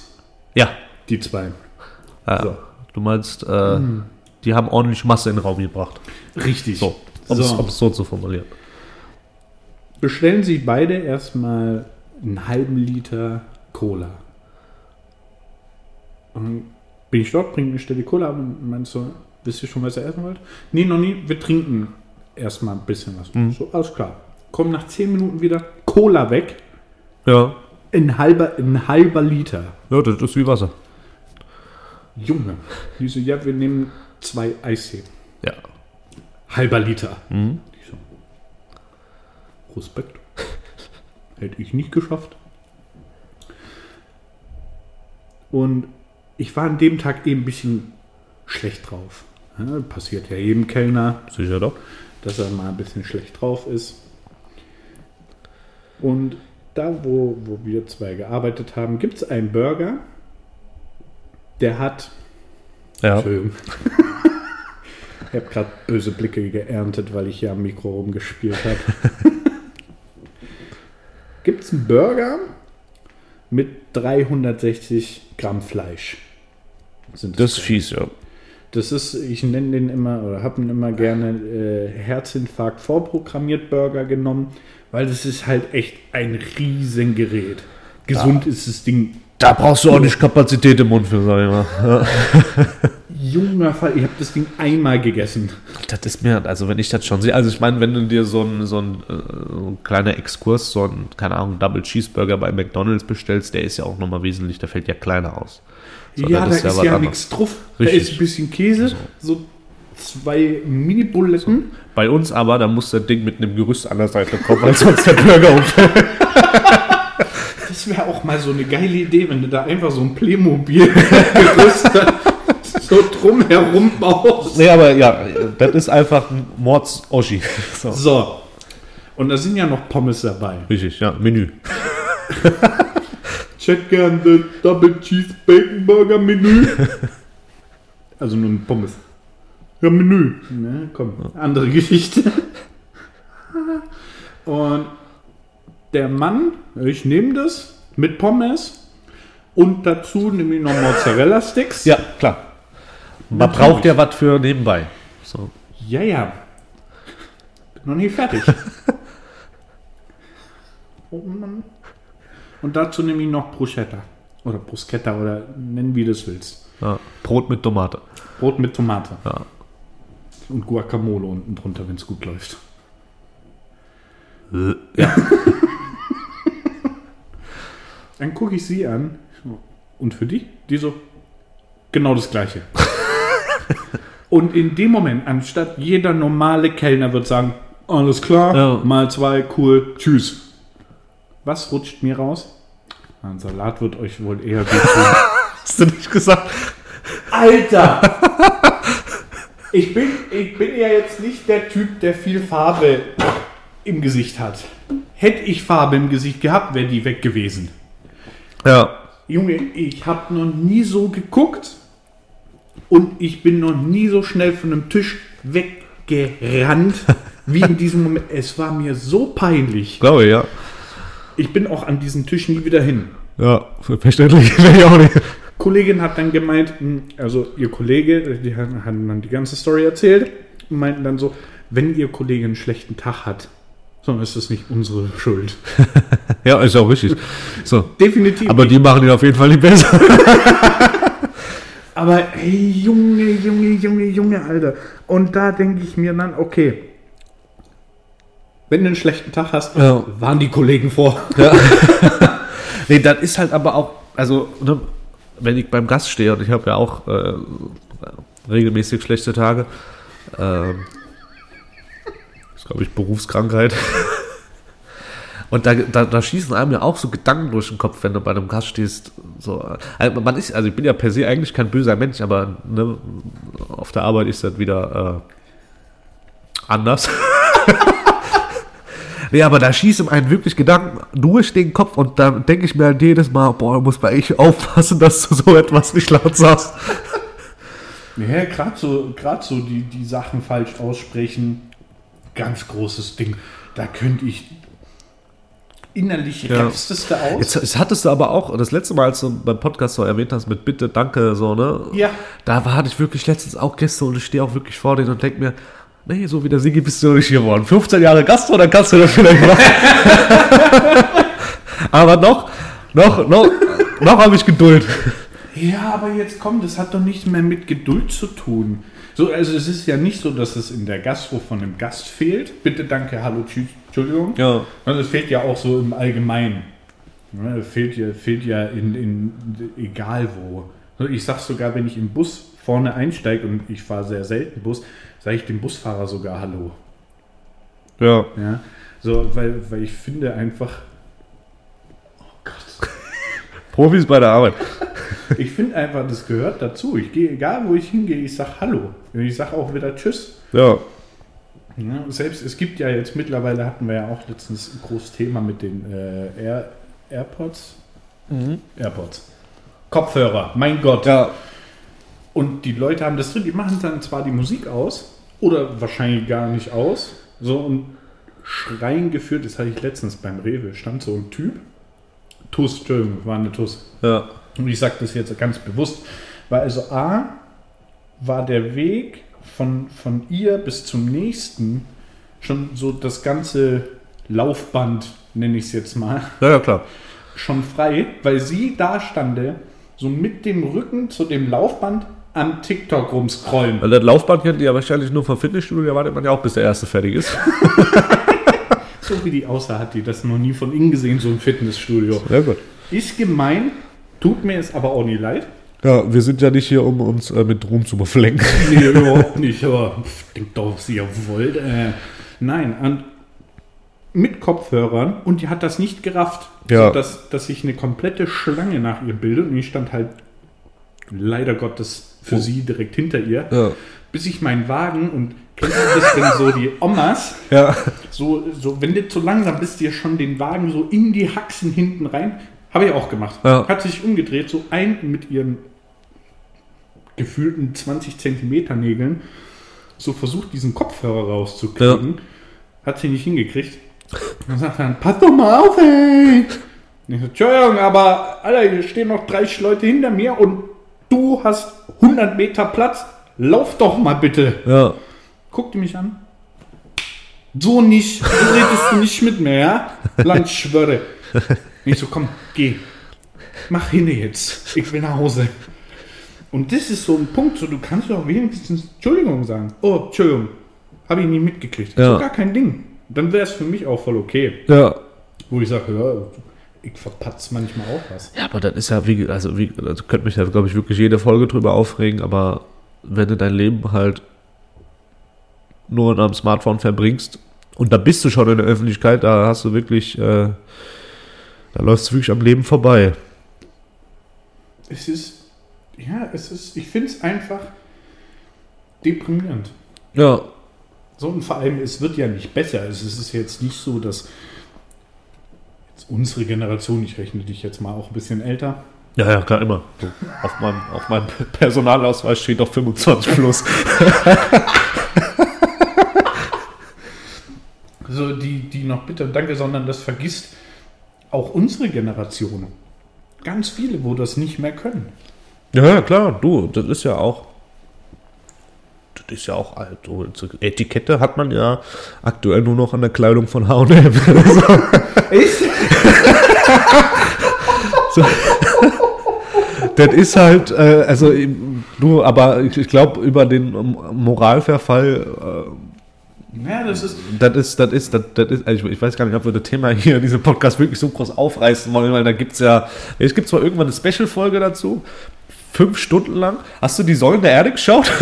Ja. die zwei. Äh, So. Du meinst, äh, die haben ordentlich Masse in den Raum gebracht. Richtig. So, um es So. um es so zu formulieren. Bestellen Sie beide erstmal einen halben Liter Cola. Und dann bin ich dort, bringe eine Stelle Cola ab und meinst so, wisst ihr schon, was ihr essen wollt? Nee, noch nie, wir trinken erstmal ein bisschen was. So, alles klar. Kommen nach 10 Minuten wieder, Cola weg, Ja. ein halber, ein halber Liter. Ja, das ist wie Wasser. Junge. Die so, ja, wir nehmen zwei Eistee. Ja. Halber Liter. Mhm. Ich so, Respekt. Hätte ich nicht geschafft. Und ich war an dem Tag eben ein bisschen schlecht drauf. Ja, passiert ja jedem Kellner, Sicher doch. dass er mal ein bisschen schlecht drauf ist. Und da, wo, wo wir zwei gearbeitet haben, gibt es einen Burger, der hat Ja. Entschuldigung. ich habe gerade böse Blicke geerntet, weil ich hier am Mikro rumgespielt habe. (laughs) Gibt es einen Burger mit 360 Gramm Fleisch? Sind Das ist fies, ja. das ist, ich nenne den immer oder habe ihn immer gerne äh, Herzinfarkt vorprogrammiert Burger genommen, weil das ist halt echt ein Riesengerät. Gesund ist das Ding. Da brauchst du auch nicht Kapazität im Mund für, sag ich mal. (laughs) Junger Fall, ich habe das Ding einmal gegessen. Das ist mir, also wenn ich das schon sehe, also ich meine, wenn du dir so ein, so ein, äh, so ein kleiner Exkurs, so ein, keine Ahnung, Double Cheeseburger bei McDonalds bestellst, der ist ja auch nochmal wesentlich, der fällt ja kleiner aus. So, ja, da ist was ja nichts drauf. Da Richtig. ist ein bisschen Käse, so zwei Mini-Buletten. Bei uns aber, da muss das Ding mit einem Gerüst an der Seite kommen, weil sonst der Burger (laughs) umfällt. Das wäre auch mal so eine geile Idee, wenn du da einfach so ein Playmobil-Gerüst (laughs) (laughs) so drumherum baust. Nee, aber ja, das ist einfach ein Mords-Oschi. (laughs) So. So. Und da sind ja noch Pommes dabei. Richtig, ja, Menü. (laughs) Check gern das Double Cheese Bacon Burger Menü. Also nur ein Pommes. Ja, Menü. Ne, komm, andere Geschichte. Und der Mann, ich nehme das mit Pommes und dazu nehme ich noch Mozzarella Sticks. Ja, klar. Man Natürlich. braucht ja was für nebenbei. So. Ja, ja. Bin noch nicht fertig. (laughs) Oh Mann. Und dazu nehme ich noch Bruschetta. Oder Bruschetta oder nennen wie du es willst. Ja. Brot mit Tomate. Brot mit Tomate. Ja. Und Guacamole unten drunter, wenn es gut läuft. Ja. (laughs) Dann gucke ich sie an. Und für die? Die so, genau das gleiche. (laughs) Und in dem Moment, anstatt jeder normale Kellner wird sagen, alles klar, Ja. mal zwei, cool, tschüss. Was rutscht mir raus? Ein Salat wird euch wohl eher gut tun. (laughs) Hast du nicht gesagt? Alter! Ich bin, ich bin ja jetzt nicht der Typ, der viel Farbe im Gesicht hat. Hätte ich Farbe im Gesicht gehabt, wäre die weg gewesen. Ja. Junge, ich habe noch nie so geguckt und ich bin noch nie so schnell von einem Tisch weggerannt wie in diesem Moment. Es war mir so peinlich. Glaube ich, ja. Ich bin auch an diesen Tisch nie wieder hin. Ja, verständlich. (laughs) Ich auch nicht. Kollegin hat dann gemeint, hm, also ihr Kollege, die haben dann die ganze Story erzählt und meinten dann so, wenn ihr Kollege einen schlechten Tag hat, so ist das nicht unsere Schuld. (laughs) Ja, ist auch richtig. So. Definitiv. Aber die machen ihn auf jeden Fall nicht besser. (laughs) Aber hey, Junge, Junge, Junge, Junge, Alter. Und da denke ich mir dann, okay, wenn du einen schlechten Tag hast, Ja. waren die Kollegen vor. (laughs) Nee, das ist halt aber auch, also, ne, wenn ich beim Gast stehe und ich habe ja auch äh, regelmäßig schlechte Tage, ähm, ist, glaube ich, Berufskrankheit. Und da, da, da schießen einem ja auch so Gedanken durch den Kopf, wenn du bei einem Gast stehst. So, also man ist, also ich bin ja per se eigentlich kein böser Mensch, aber ne, auf der Arbeit ist das wieder äh, anders. (laughs) Nee, aber da schießen einem wirklich Gedanken durch den Kopf und dann denke ich mir halt jedes Mal, boah, muss man echt aufpassen, dass du so etwas nicht laut sagst. Ja, gerade so, grad so die, die Sachen falsch aussprechen, ganz großes Ding. Da könnte ich innerlich Ja. rastest du aus. Jetzt, jetzt hattest du aber auch, das letzte Mal, als du beim Podcast so erwähnt hast, mit Bitte, Danke, so, ne? Ja. Da war, hatte ich wirklich letztens auch Gäste und ich stehe auch wirklich vor denen und denke mir, nee, so wie der Sigi bist du noch nicht geworden. 15 Jahre Gastro, dann kannst du das vielleicht machen. (laughs) aber noch, noch, noch, noch habe ich Geduld. Ja, aber jetzt komm, das hat doch nichts mehr mit Geduld zu tun. So, also es ist ja nicht so, dass es in der Gastro von einem Gast fehlt. Bitte, danke, hallo, tschüss, Entschuldigung. Ja. Also es fehlt ja auch so im Allgemeinen. Es fehlt ja, fehlt ja in, in egal wo. So, Ich sag sogar, wenn ich im Bus vorne einsteige und ich fahre sehr selten Bus, sage ich dem Busfahrer sogar Hallo. Ja. Ja, so, weil, weil ich finde einfach. Profis bei der Arbeit. Ich finde einfach, das gehört dazu. Ich gehe, egal wo ich hingehe, ich sage Hallo. Und ich sage auch wieder Tschüss. Ja. Ja, selbst, es gibt ja jetzt mittlerweile, hatten wir ja auch letztens ein großes Thema mit den äh, Air, AirPods. AirPods. Kopfhörer, mein Gott. Ja. Und die Leute haben das drin, die machen dann zwar die Musik aus oder wahrscheinlich gar nicht aus. So und schreien geführt, das hatte ich letztens beim Rewe, stand so ein Typ. Tuss, Entschuldigung, war eine Tuss. Ja. Und ich sage das jetzt ganz bewusst, weil also A war der Weg von, von ihr bis zum nächsten schon so das ganze Laufband, nenne ich es jetzt mal, Ja, ja, klar. schon frei, weil sie da stande, so mit dem Rücken zu dem Laufband am TikTok rumscrollen. Weil das Laufband kennt ihr ja wahrscheinlich nur vom Fitnessstudio, da wartet man ja auch, bis der erste fertig ist. (laughs) So wie die aussah, hat die das noch nie von innen gesehen, so ein Fitnessstudio. Sehr gut. Ist gemein, tut mir es aber auch nie leid. Ja, wir sind ja nicht hier, um uns äh, mit Ruhm zu beflecken. (laughs) Nee, überhaupt (laughs) nicht, aber pff, denkt doch, was ihr wollt. Äh, nein, und mit Kopfhörern und die hat das nicht gerafft. Ja. So, dass, dass sich eine komplette Schlange nach ihr bildet und ich stand halt leider Gottes für Oh. sie direkt hinter ihr, Ja. bis ich meinen Wagen und kennst du das, wenn so die Omas, Ja. so, so wenn du zu langsam bist, dir schon den Wagen so in die Haxen hinten rein, habe ich auch gemacht. Ja. Hat sich umgedreht, so ein mit ihren gefühlten 20 Zentimeter Nägeln, so versucht, diesen Kopfhörer rauszukriegen. Hat sie nicht hingekriegt. Dann sagt er dann, pass doch mal auf, ey! Und ich so, Entschuldigung, aber Alter, hier stehen noch 30 Leute hinter mir und du hast 100 Meter Platz. Lauf doch mal bitte. Ja. Guckte mich an. So nicht. So redest du nicht mit mir, ja? Landschwöre. Ich so, komm, geh. Mach hin jetzt. Ich will nach Hause. Und das ist so ein Punkt, so du kannst doch wenigstens Entschuldigung sagen. Oh, Entschuldigung. Habe ich nie mitgekriegt. Ja. So gar kein Ding. Dann wäre es für mich auch voll okay. Ja. Wo ich sage, ja, ich verpatz manchmal auch was. Ja, aber das ist ja, wie, also, wie, also könnte mich ja, glaube ich, wirklich jede Folge drüber aufregen, aber wenn du dein Leben halt nur in einem Smartphone verbringst und da bist du schon in der Öffentlichkeit, da hast du wirklich, äh, da läufst du wirklich am Leben vorbei. Es ist, ja, es ist, ich finde es einfach deprimierend. Ja. So, und vor allem, es wird ja nicht besser. Es ist jetzt nicht so, dass jetzt unsere Generation, ich rechne dich jetzt mal auch ein bisschen älter, Ja, ja, klar, immer. Auf, meinem, auf meinem Personalausweis steht doch 25 plus. (laughs) so die, die noch bitte danke, sondern das vergisst auch unsere Generation. Ganz viele, wo das nicht mehr können. Ja, klar, du, das ist ja auch. Das ist ja auch alt. So, so Etikette hat man ja aktuell nur noch an der Kleidung von HM. (laughs) Echt? (laughs) Das ist halt, äh, also du, aber ich, ich glaube, über den Moralverfall, Ja, das ist. das ist, das ist, das, das ist, also ich, weiß gar nicht, ob wir das Thema hier in diesem Podcast wirklich so groß aufreißen wollen, weil da gibt es ja, es gibt zwar irgendwann eine Special-Folge dazu, fünf Stunden lang. Hast du die Säulen der Erde geschaut? (laughs)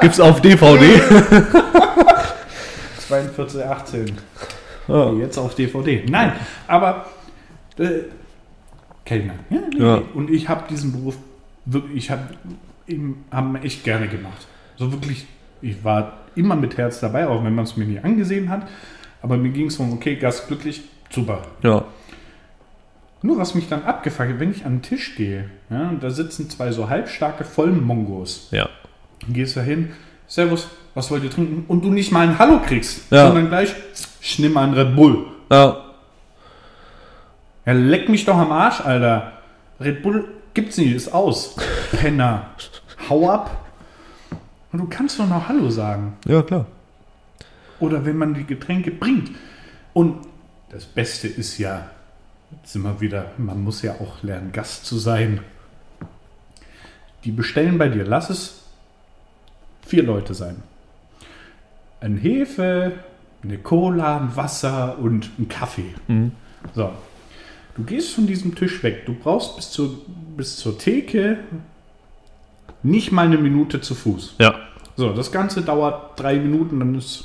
Gibt's auf DVD? 42, 18. Ja. Jetzt auf DVD. Nein, aber äh, Kellner. Ja, nee, Ja. Und ich habe diesen Beruf wirklich, ich habe ihn haben echt gerne gemacht. So wirklich, ich war immer mit Herz dabei, auch wenn man es mir nie angesehen hat. Aber mir ging es um, okay, Gast glücklich, super. Ja. Nur was mich dann abgefuckt hat, wenn ich an den Tisch gehe, ja, und da sitzen zwei so halbstarke Vollmongos. Ja. Dann gehst du hin, Servus, was wollt ihr trinken? Und du nicht mal ein Hallo kriegst, Ja. sondern gleich, ich nehme einen Red Bull. Ja. Ja, leck mich doch am Arsch, Alter. Red Bull gibt's nicht, ist aus. Penner. Hau ab. Und du kannst doch noch Hallo sagen. Ja, klar. Oder wenn man die Getränke bringt. Und das Beste ist ja, jetzt sind wir wieder, man muss ja auch lernen, Gast zu sein. Die bestellen bei dir, lass es vier Leute sein. Ein Hefe, eine Cola, ein Wasser und ein Kaffee. So. Du gehst von diesem Tisch weg. Du brauchst bis zur, bis zur Theke nicht mal eine Minute zu Fuß. Ja. So, das Ganze dauert drei Minuten, dann ist,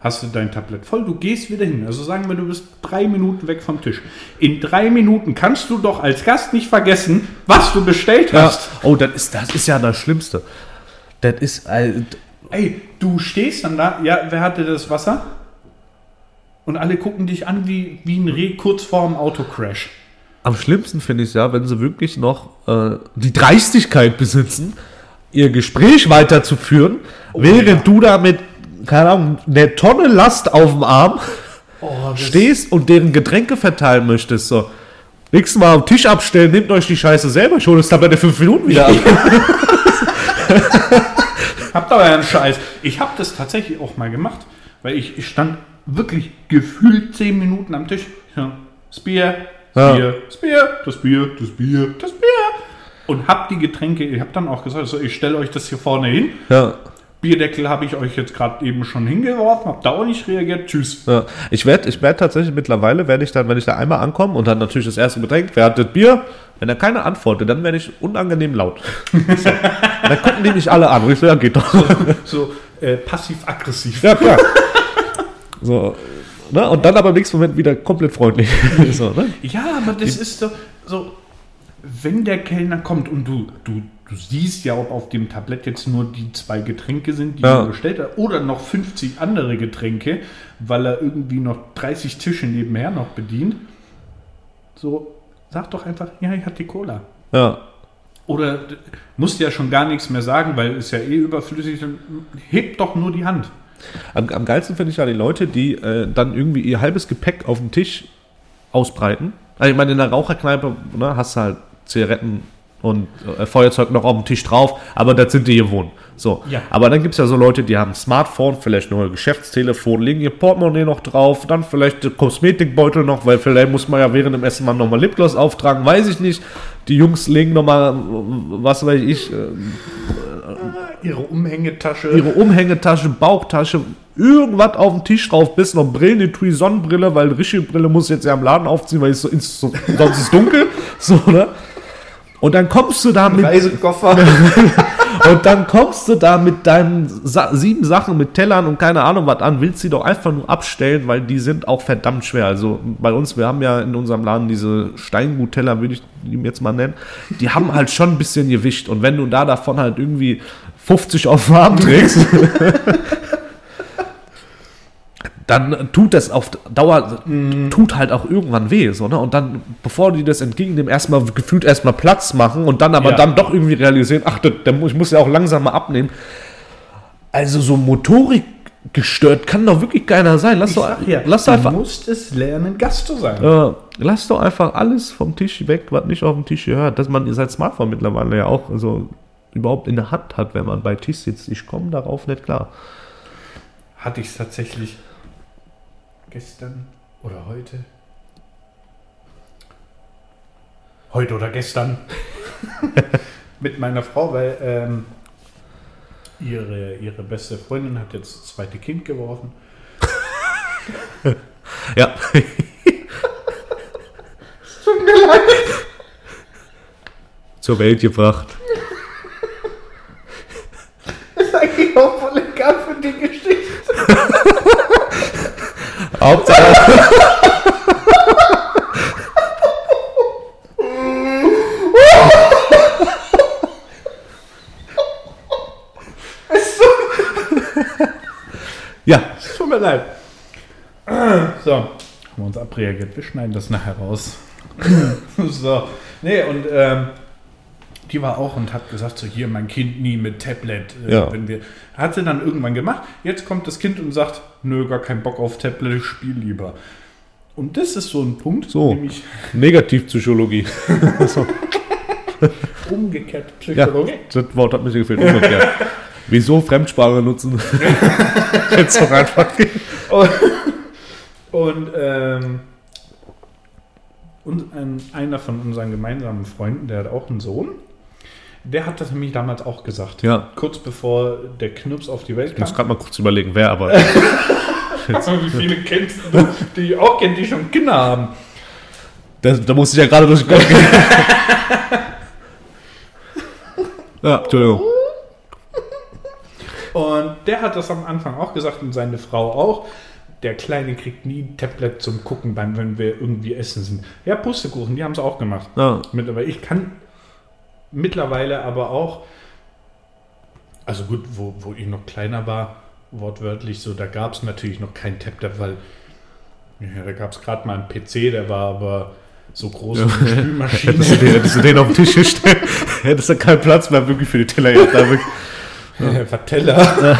hast du dein Tablett voll. Du gehst wieder hin. Also sagen wir, du bist drei Minuten weg vom Tisch. In drei Minuten kannst du doch als Gast nicht vergessen, was du bestellt ja. hast. Oh, das ist, das ist ja das Schlimmste. Das ist. Äh, Ey, du stehst dann da, ja, wer hatte das Wasser? Und alle gucken dich an wie, wie ein Reh kurz vorm Autocrash. am schlimmsten finde ich es ja, wenn sie wirklich noch äh, die Dreistigkeit besitzen, ihr Gespräch weiterzuführen, während ja. du da mit, keine Ahnung, einer Tonne Last auf dem Arm Oh, stehst und deren Getränke verteilen möchtest. So. Nächstes Mal am Tisch abstellen, nehmt euch die Scheiße selber, ich hole es dann bei der 5 Minuten wieder ab. (laughs) Habt aber einen Scheiß. Ich habe das tatsächlich auch mal gemacht, weil ich, ich stand wirklich gefühlt zehn Minuten am Tisch. Ja, das Bier, das Ja. Bier, das Bier, das Bier, das Bier, das Bier. Und hab die Getränke, ich habe dann auch gesagt, so, ich stelle euch das hier vorne hin. Ja. Bierdeckel habe ich euch jetzt gerade eben schon hingeworfen, habt da auch nicht reagiert. Tschüss. Ja, ich werde ich werd tatsächlich mittlerweile, werde ich dann, wenn ich da einmal ankomme und dann natürlich das erste Getränk, wer hat das Bier? Wenn er keine antwortet, dann werde ich unangenehm laut. So. (laughs) Dann gucken die mich alle an. Und ich so, ja, geht doch. So äh, passiv-aggressiv. Ja, klar. So, ne? Und dann aber im nächsten Moment wieder komplett freundlich. (laughs) so, ne? Ja, aber das ist doch so, wenn der Kellner kommt und du, du, du siehst ja, ob auf dem Tablett jetzt nur die zwei Getränke sind, die Ja. er bestellt hat, oder noch 50 andere Getränke, weil er irgendwie noch 30 Tische nebenher noch bedient. So, sag doch einfach, ja, ich hatte die Cola. Ja. Oder musst ja schon gar nichts mehr sagen, weil es ja eh überflüssig ist. Hebt doch nur die Hand. Am, am geilsten finde ich ja die Leute, die äh, dann irgendwie ihr halbes Gepäck auf dem Tisch ausbreiten. Also ich meine, in der Raucherkneipe ne, hast du halt Zigaretten und äh, Feuerzeug noch auf dem Tisch drauf, aber das sind die gewohnt. So. Ja. Aber dann gibt es ja so Leute, die haben ein Smartphone, vielleicht noch ein Geschäftstelefon, legen ihr Portemonnaie noch drauf, dann vielleicht der Kosmetikbeutel noch, weil vielleicht muss man ja während dem Essen mal nochmal Lipgloss auftragen, weiß ich nicht. Die Jungs legen nochmal, was weiß ich, äh, Ihre Umhängetasche. ihre Umhängetasche, Bauchtasche, irgendwas auf den Tisch drauf, bis noch Brillen, die Tui Sonnenbrille, weil richtige Brille muss jetzt ja im Laden aufziehen, weil es so, sonst ist dunkel. (laughs) So, ne? Und dann kommst du da mit, Reisekoffer. (laughs) und dann kommst du da mit deinen Sa sieben Sachen mit Tellern und keine Ahnung was an, willst sie doch einfach nur abstellen, weil die sind auch verdammt schwer. Also bei uns, wir haben ja in unserem Laden diese Steingutteller, würde ich die jetzt mal nennen, die haben halt schon ein bisschen Gewicht und wenn du da davon halt irgendwie 50 auf den Arm trägst, (laughs) dann tut das auf Dauer, tut halt auch irgendwann weh, so, ne? Und dann, bevor die das entgegennehmen, erstmal gefühlt erstmal Platz machen und dann aber Ja. dann doch irgendwie realisieren, ach, mu- ich muss ja auch langsam mal abnehmen. Also so Motorik gestört kann doch wirklich keiner sein. Lass Ich doch, ja, lass du einfach, musst es lernen, Gast zu sein. äh, lass doch einfach alles vom Tisch weg, was nicht auf dem Tisch gehört. Dass man sein Smartphone mittlerweile ja auch also überhaupt in der Hand hat, wenn man bei Tisch sitzt. Ich komme darauf nicht klar. Hatte ich es tatsächlich gestern oder heute? Heute oder gestern (laughs) mit meiner Frau, weil ähm, ihre, ihre beste Freundin hat jetzt das zweite Kind geworfen. (laughs) Ja. (laughs) Tut mir leid. Zur Welt gebracht. ist eigentlich auch voll egal für die Geschichte. Hauptsache. (laughs) Ja, Tut mir leid. So, haben wir uns abreagiert. Wir schneiden das nachher raus. (laughs) so, nee, und ähm, die war auch und hat gesagt, so hier, mein Kind nie mit Tablet. Äh, Ja. wenn wir, hat sie dann irgendwann gemacht. Jetzt kommt das Kind und sagt, nö, gar keinen Bock auf Tablet, ich spiele lieber. Und das ist so ein Punkt, So. nämlich Negativpsychologie. (laughs) umgekehrt Ja, Psychologie. das Wort hat mir gefehlt. Umgekehrt. Wieso Fremdsprache nutzen? (laughs) Jetzt doch einfach gehen. Und, und, ähm, und ein, einer von unseren gemeinsamen Freunden, der hat auch einen Sohn, der hat das nämlich damals auch gesagt. Ja. Kurz bevor der Knirps auf die Welt Ich muss kam. gerade mal kurz überlegen, wer, aber (laughs) Wie viele kennst du, die ich auch kenne, die schon Kinder haben? da, da muss ich ja gerade durch den Kopf gehen. (laughs) ja, Entschuldigung. Und der hat das am Anfang auch gesagt und seine Frau auch. Der Kleine kriegt nie ein Tablet zum Gucken, beim, wenn wir irgendwie essen sind. Ja, Pustekuchen, die haben es auch gemacht. Ja. Mittlerweile, ich kann mittlerweile aber auch, also gut, wo, wo ich noch kleiner war, wortwörtlich so, da gab es natürlich noch kein Tablet, weil ja, da gab es gerade mal einen PC, der war aber so groß wie eine Spülmaschine. Hättest du, den, hättest du den auf den Tisch gestellt, (laughs) hättest du keinen Platz mehr wirklich für die Teller. Jetzt, da wirklich. Ja. Verteller.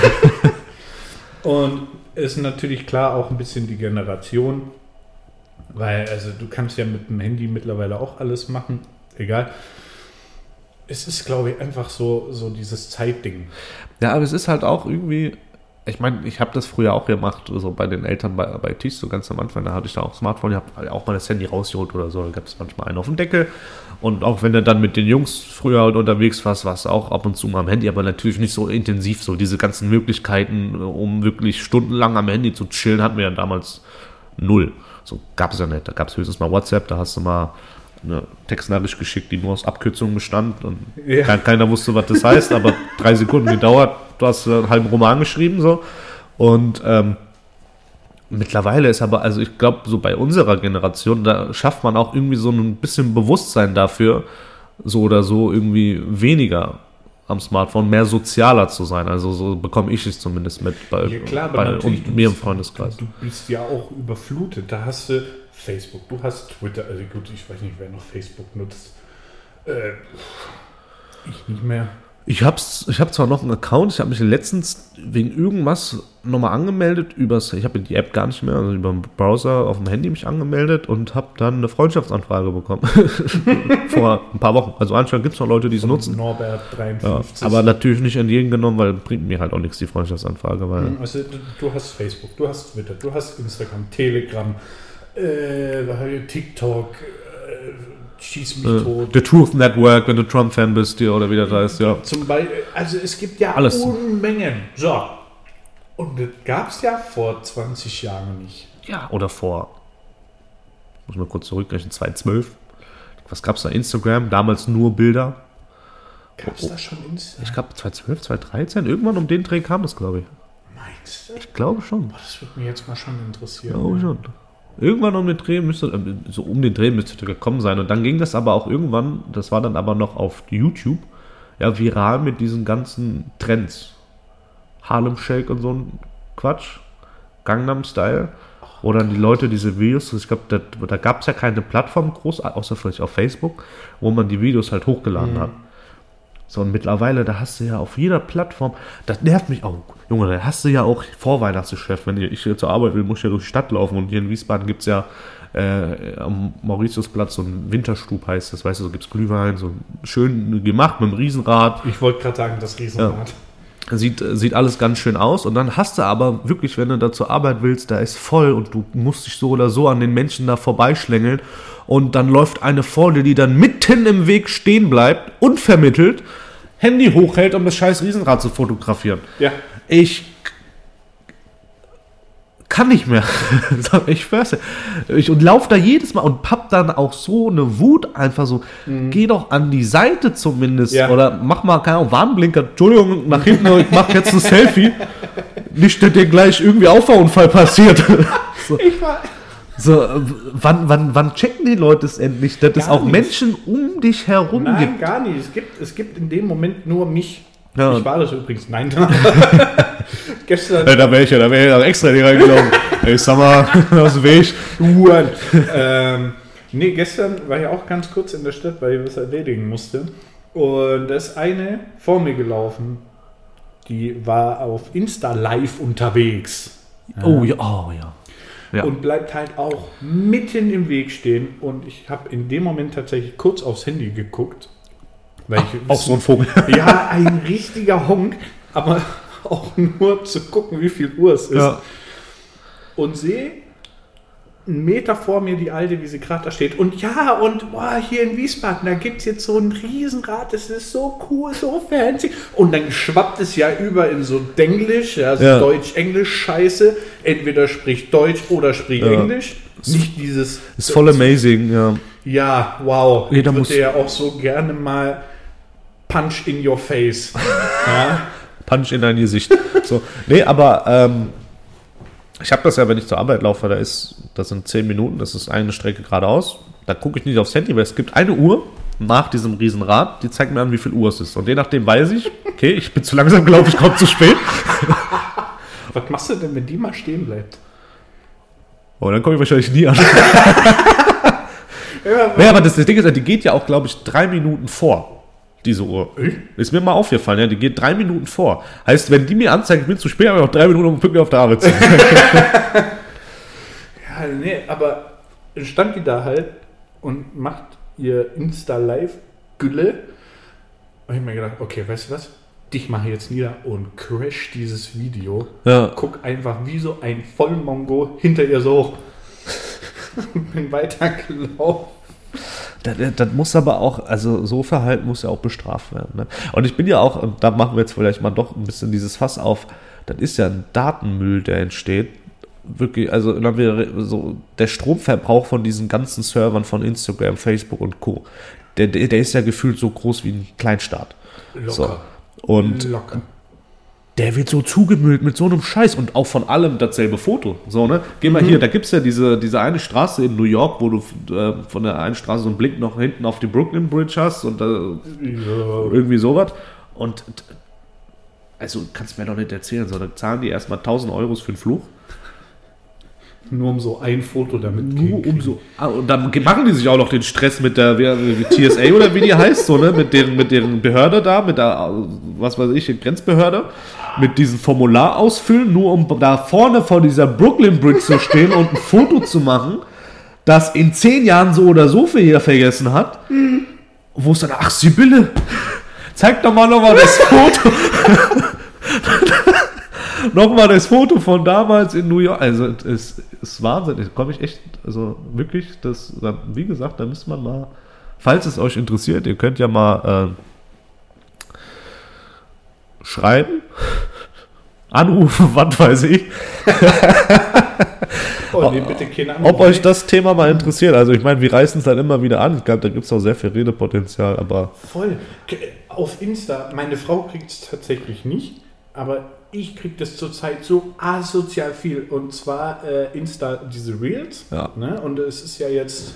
(laughs) Und ist natürlich klar auch ein bisschen die Generation, weil also du kannst ja mit dem Handy mittlerweile auch alles machen, egal. Es ist, glaube ich, einfach so, so dieses Zeitding. Ja, aber es ist halt auch irgendwie. Ich meine, ich habe das früher auch gemacht, so bei den Eltern bei, bei Tisch, so ganz am Anfang, da hatte ich da auch Smartphone, ich habe auch mal das Handy rausgeholt oder so, da gab es manchmal einen auf dem Deckel. Und auch wenn du dann mit den Jungs früher halt unterwegs warst, warst du auch ab und zu mal am Handy, aber natürlich nicht so intensiv, so diese ganzen Möglichkeiten, um wirklich stundenlang am Handy zu chillen, hatten wir ja damals null. So gab es ja nicht. Da gab es höchstens mal WhatsApp, da hast du mal eine Textnachricht geschickt, die nur aus Abkürzungen bestand und Ja. kein, keiner wusste, was das heißt, aber (laughs) drei Sekunden gedauert, du hast einen halben Roman geschrieben so und ähm, mittlerweile ist aber, also ich glaube, so bei unserer Generation, da schafft man auch irgendwie so ein bisschen Bewusstsein dafür, so oder so irgendwie weniger am Smartphone, mehr sozialer zu sein. Also so bekomme ich es zumindest mit bei, Ja, klar, bei und mir im Freundeskreis. Du bist ja auch überflutet. Da hast du Facebook, du hast Twitter. Also gut, ich weiß nicht, wer noch Facebook nutzt. Äh, ich nicht mehr. Ich hab's, ich habe zwar noch einen Account, ich habe mich letztens wegen irgendwas nochmal angemeldet übers, ich habe die App gar nicht mehr, also über den Browser auf dem Handy mich angemeldet und habe dann eine Freundschaftsanfrage bekommen. (laughs) Vor ein paar Wochen. Also anscheinend gibt es noch Leute, die es nutzen. Norbert Ja, 53. aber natürlich nicht entgegengenommen, weil bringt mir halt auch nichts die Freundschaftsanfrage, weil Also, du, du hast Facebook, du hast Twitter, du hast Instagram, Telegram, äh, TikTok, äh, Schieß mich äh, tot. The Truth Network, wenn du Trump-Fan bist, hier oder wie das heißt, ja. Zum Beispiel, also es gibt ja Alles. Unmengen. So. Und das gab es ja vor 20 Jahren nicht. Ja, oder vor, muss mal kurz zurückrechnen, 2012. Was gab's da? Instagram, damals nur Bilder. Gab es da schon Insta? Ich glaube 2012, 2013, irgendwann um den Dreh kam das, glaube ich. Meinst du? Ich glaube schon. Boah, das würde mich jetzt mal schon interessieren. Glaube schon. Irgendwann um den Dreh müsste, äh, so um den Dreh müsste gekommen sein. Und dann ging das aber auch irgendwann, das war dann aber noch auf YouTube, ja, viral mit diesen ganzen Trends. Harlem Shake und so ein Quatsch. Gangnam Style. Wo dann die Leute diese Videos, ich glaube, da, da gab es ja keine Plattform groß, außer vielleicht auf Facebook, wo man die Videos halt hochgeladen hat. So, und mittlerweile, da hast du ja auf jeder Plattform, das nervt mich auch. Junge, da hast du ja auch Vorweihnachtsgeschäft. Wenn ich hier zur Arbeit will, muss ich ja durch die Stadt laufen. Und hier in Wiesbaden gibt es ja äh, am Mauritiusplatz so ein Winterstub heißt das, weißt du, so gibt es Glühwein, so schön gemacht mit einem Riesenrad. Ich wollte gerade sagen, das Riesenrad. Sieht, sieht alles ganz schön aus. Und dann hast du aber wirklich, wenn du da zur Arbeit willst, da ist voll und du musst dich so oder so an den Menschen da vorbeischlängeln. Und dann läuft eine vor dir, die dann mitten im Weg stehen bleibt, unvermittelt, Handy hochhält, um das scheiß Riesenrad zu fotografieren. Ja. Ich kann nicht mehr. (laughs) Ich schwör's. Ich, und lauf da jedes Mal und hab dann auch so eine Wut einfach so, geh doch an die Seite zumindest Ja. oder mach mal, keine Ahnung, Warnblinker, Entschuldigung, nach hinten, ich mach jetzt ein Selfie. Nicht, dass dir gleich irgendwie Auffahrunfall passiert. (laughs) so, Ich war. So, äh, wann, wann, wann checken die Leute es endlich, dass es Gar auch nicht. Menschen um dich herum Nein, gibt? gar nicht. Es gibt, es gibt in dem Moment nur mich. Ja. Ich war das übrigens. Nein. (laughs) gestern. Ja, da wäre ich ja, da wäre ich ja extra hier reingelaufen. (laughs) Ey, sag mal, aus dem Weg. Uhren. ähm, nee, gestern war ich auch ganz kurz in der Stadt, weil ich was erledigen musste. Und da ist eine vor mir gelaufen. Die war auf Insta live unterwegs. Oh ja, oh ja. Ja. Und bleibt halt auch mitten im Weg stehen. Und ich habe in dem Moment tatsächlich kurz aufs Handy geguckt. Weil ich Auch so ein Vogel. (laughs) Ja, ein richtiger Honk, aber (laughs) auch nur zu gucken, wie viel Uhr es ist. Ja. Und sehe einen Meter vor mir die alte, wie sie gerade da steht. Und ja, und boah, hier in Wiesbaden, da gibt es jetzt so ein Riesenrad, das ist so cool, so fancy. Und dann schwappt es ja über in so Denglisch, also Ja. Deutsch-Englisch-Scheiße. Entweder spricht Deutsch oder spricht Ja. Englisch. Nicht dieses. Ist voll amazing, ja. Ja, wow. Jeder ich muss- würde ja auch so gerne mal Punch in your face. ja. (laughs) Punch in dein Gesicht. So. Nee, aber ähm, ich habe das ja, wenn ich zur Arbeit laufe, da ist, das sind 10 Minuten, das ist eine Strecke geradeaus. Da gucke ich nicht aufs Handy, weil es gibt eine Uhr nach diesem Riesenrad, die zeigt mir an, wie viel Uhr es ist. Und je nachdem weiß ich, okay, ich bin zu langsam gelaufen, ich komme zu spät. (laughs) Was machst du denn, wenn die mal stehen bleibt? Oh, dann komme ich wahrscheinlich nie an. (laughs) Ja, aber das, das Ding ist, die geht ja auch, glaube ich, drei Minuten vor, diese Uhr. Ist mir mal aufgefallen, ja, die geht drei Minuten vor. Heißt, wenn die mir anzeigt, ich bin zu spät, habe ich noch drei Minuten, um pünktlich auf der Arbeit zu sein. (laughs) (laughs) ja, nee, aber stand die da halt und macht ihr Insta-Live-Gülle. Und ich mir gedacht, okay, weißt du was? Dich mache ich jetzt nieder und crash dieses Video. Ja. Guck einfach wie so ein Vollmongo hinter ihr so hoch. (laughs) Bin weitergelaufen. Das, das- muss aber auch, also so Verhalten muss ja auch bestraft werden. Ne? Und ich bin ja auch, und da machen wir jetzt vielleicht mal doch ein bisschen dieses Fass auf, das ist ja ein Datenmüll, der entsteht. Wirklich, also wenn wir so, der Stromverbrauch von diesen ganzen Servern von Instagram, Facebook und Co., der, der, der ist ja gefühlt so groß wie ein Kleinstaat. Locker. So. Und Locker. Der wird so zugemüllt mit so einem Scheiß und auch von allem dasselbe Foto. So, ne? Geh Mhm. mal hier, da gibt es ja diese, diese eine Straße in New York, wo du äh, von der einen Straße so einen Blick noch hinten auf die Brooklyn Bridge hast und äh, Ja. irgendwie sowas. Und also kannst mir doch nicht erzählen, so, da zahlen die erstmal 1000 Euro für den Fluch. Nur um so ein Foto damit Nur um so. Ah, und dann machen die sich auch noch den Stress mit der wie TSA oder wie die heißt, so, ne? Mit deren, mit deren Behörde da, mit der, was weiß ich, Grenzbehörde, mit diesem Formular ausfüllen, nur um da vorne vor dieser Brooklyn Bridge zu stehen und ein Foto zu machen, das in zehn Jahren so oder so viel jeder vergessen hat. Wo es dann, ach Sibylle, zeig doch mal nochmal das Foto. (laughs) nochmal das Foto von damals in New York. Also es ist Wahnsinn. Da komme ich echt, also wirklich, das, da- wie gesagt, da müsste man mal, falls es euch interessiert, ihr könnt ja mal äh, schreiben, anrufen, (laughs) was weiß ich, (laughs) Oh, nee, bitte keine ob euch das Thema mal interessiert. Also ich meine, wir reißen es dann immer wieder an. Ich glaube, da gibt es auch sehr viel Redepotenzial, aber Voll. Auf Insta, meine Frau kriegt es tatsächlich nicht, aber ich kriege das zurzeit so asozial viel. Und zwar äh, Insta, diese Reels. Ja. Ne? Und es ist ja jetzt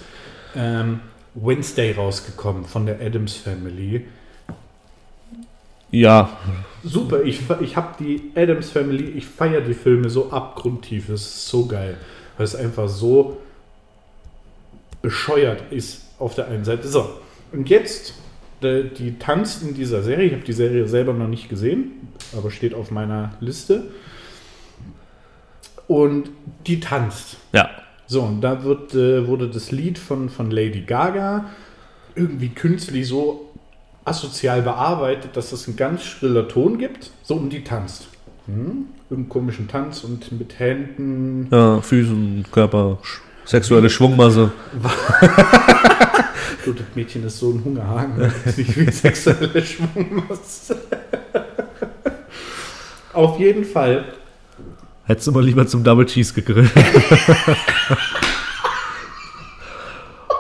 ähm, Wednesday rausgekommen von der Adams Family. Ja, Super, ich, ich habe die Adams Family, ich feiere die Filme so abgrundtief. Es ist so geil, weil es einfach so bescheuert ist auf der einen Seite. So, und jetzt, die, die tanzt in dieser Serie. Ich habe die Serie selber noch nicht gesehen, aber steht auf meiner Liste. Und die tanzt. ja, So, und da wird, äh, wurde das Lied von, von Lady Gaga irgendwie künstlich so asozial bearbeitet, dass es einen ganz schriller Ton gibt. So, und die tanzt. Hm? Irgendeinen komischen Tanz und mit Händen. ja Füßen, Körper, sexuelle Schwungmasse. (laughs) So, das Mädchen ist so ein Hungerhaken. (laughs) weiß nicht wie sexuelle Schwungmasse. (laughs) Auf jeden Fall Hättest du mal lieber zum Double Cheese gegrillt.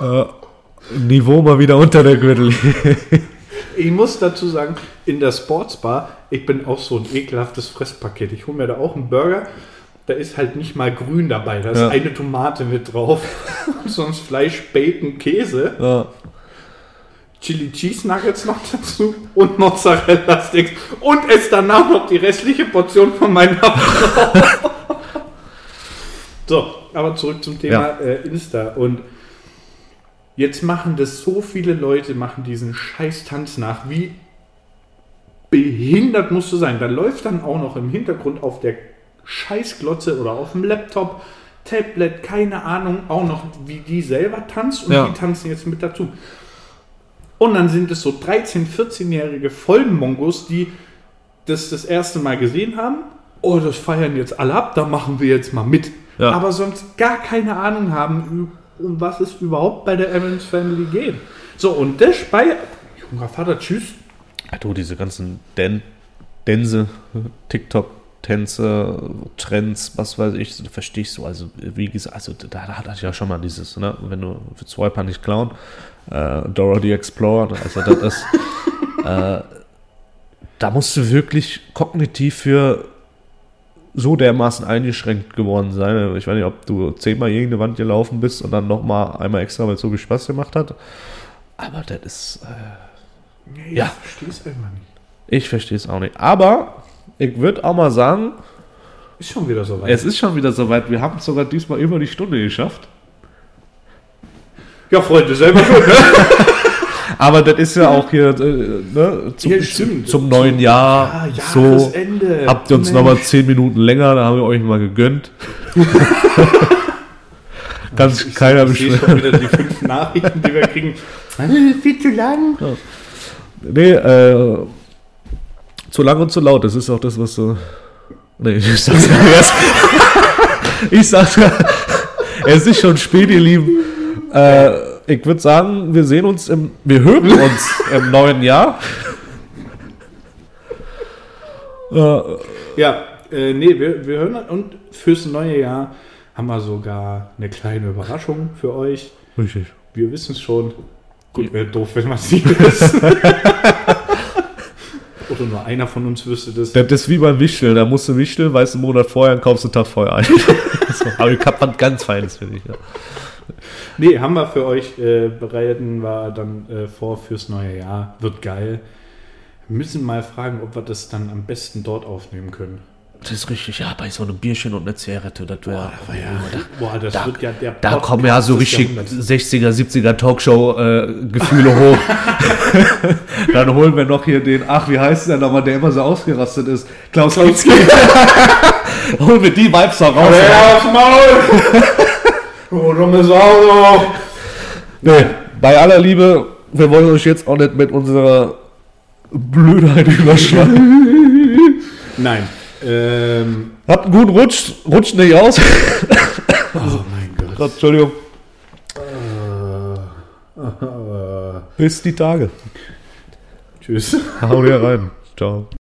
äh, Niveau mal wieder unter der Gürtel. Ich muss dazu sagen, in der Sportsbar, ich bin auch so ein ekelhaftes Fresspaket. Ich hole mir da auch einen Burger, da ist halt nicht mal grün dabei, da ist Ja. eine Tomate mit drauf, (laughs) sonst Fleisch, Bacon, Käse. ja. Chili Cheese Nuggets noch dazu und Mozzarella Sticks und esse danach noch die restliche Portion von meiner Frau. (laughs) so, aber zurück zum Thema Ja. äh, Insta und jetzt machen das so viele Leute, machen diesen scheiß Tanz nach, wie behindert musst du sein. Da läuft dann auch noch im Hintergrund auf der Scheißglotze oder auf dem Laptop, Tablet, keine Ahnung, auch noch, wie die selber tanzt und Ja. die tanzen jetzt mit dazu. Und dann sind es so 13-, 14-jährige Vollmongos, die das das erste Mal gesehen haben. Oh, das feiern jetzt alle ab, da machen wir jetzt mal mit. Ja. Aber sonst gar keine Ahnung haben, um was es überhaupt bei der Evans Family geht. So, und das bei junger Vater, tschüss. Ja, du, diese ganzen Dan Dänse, TikTok-Tänze, Trends, was weiß ich, das verstehe ich so. Also, wie gesagt, also da, da hatte ich ja schon mal dieses, ne, wenn du für Swiper nicht klauen, äh, Dora the Explorer, also das ist, (laughs) äh, da musst du wirklich kognitiv für so dermaßen eingeschränkt geworden sein. Ich weiß nicht, ob du zehnmal irgendeine Wand gelaufen bist und dann nochmal einmal extra, weil es so viel Spaß gemacht hat. Aber das ist, äh, Nee, Ja. Ich verstehe es einfach nicht. ich verstehe es auch nicht. Aber ich würde auch mal sagen, Ist schon wieder so weit. es ist schon wieder soweit. Wir haben es sogar diesmal über die Stunde geschafft. ja, Freunde, selber. Ne? (laughs) Aber das ist ja auch hier äh, ne, zum, Ja, stimmt. zum neuen Jahr. Ah, so habt ihr uns nochmal zehn Minuten länger, da haben wir euch mal gegönnt. (laughs) Kann sich keiner Ich beschweren. schon wieder die fünf Nachrichten, die wir kriegen. (laughs) Viel zu lang. Nee, äh, zu lang und zu laut, das ist auch das, was so. Nee, (laughs) ich sag's gar nicht erst. Ich sag's gar Es ist schon spät, ihr Lieben. Äh, ich würde sagen, wir sehen uns im. Wir hören uns (laughs) im neuen Jahr. Äh, Ja, äh, nee, wir, wir hören und fürs neue Jahr haben wir sogar eine kleine Überraschung für euch. richtig. Wir wissen es schon. Gut, wäre doof, wenn man nicht (laughs) wissen. Oder nur einer von uns wüsste das. Das ist wie beim Wichteln. Da musst du wichteln, weißt du einen Monat vorher und kaufst einen Tag vorher ein. (laughs) so, aber ich hab was ganz Feines für dich. Ja. (laughs) Nee, haben wir für euch äh, bereiten wir dann äh, vor fürs neue Jahr. Wird geil. Wir müssen mal fragen, ob wir das dann am besten dort aufnehmen können. Das ist richtig, ja, bei so einem Bierchen und einer Zigarette, das wäre. Boah, das Da- wird ja der Da Podcast kommen ja so richtig Jahrhunderts. 60er, 70er Talkshow-Gefühle hoch. (laughs) Dann holen wir noch hier den, ach, wie heißt der nochmal, der immer so ausgerastet ist? Klaus Kinski. (laughs) holen wir die Vibes da raus. Ja, aufs Maul! Oh, dumme Sau! Nee, bei aller Liebe, wir wollen euch jetzt auch nicht mit unserer Blödheit überschlagen. (laughs) Nein. Ähm, Habt einen guten Rutsch, rutscht nicht aus. oh mein Gott. Gott, Entschuldigung. Äh, Bis die Tage. tschüss. Hau dir rein. Ciao.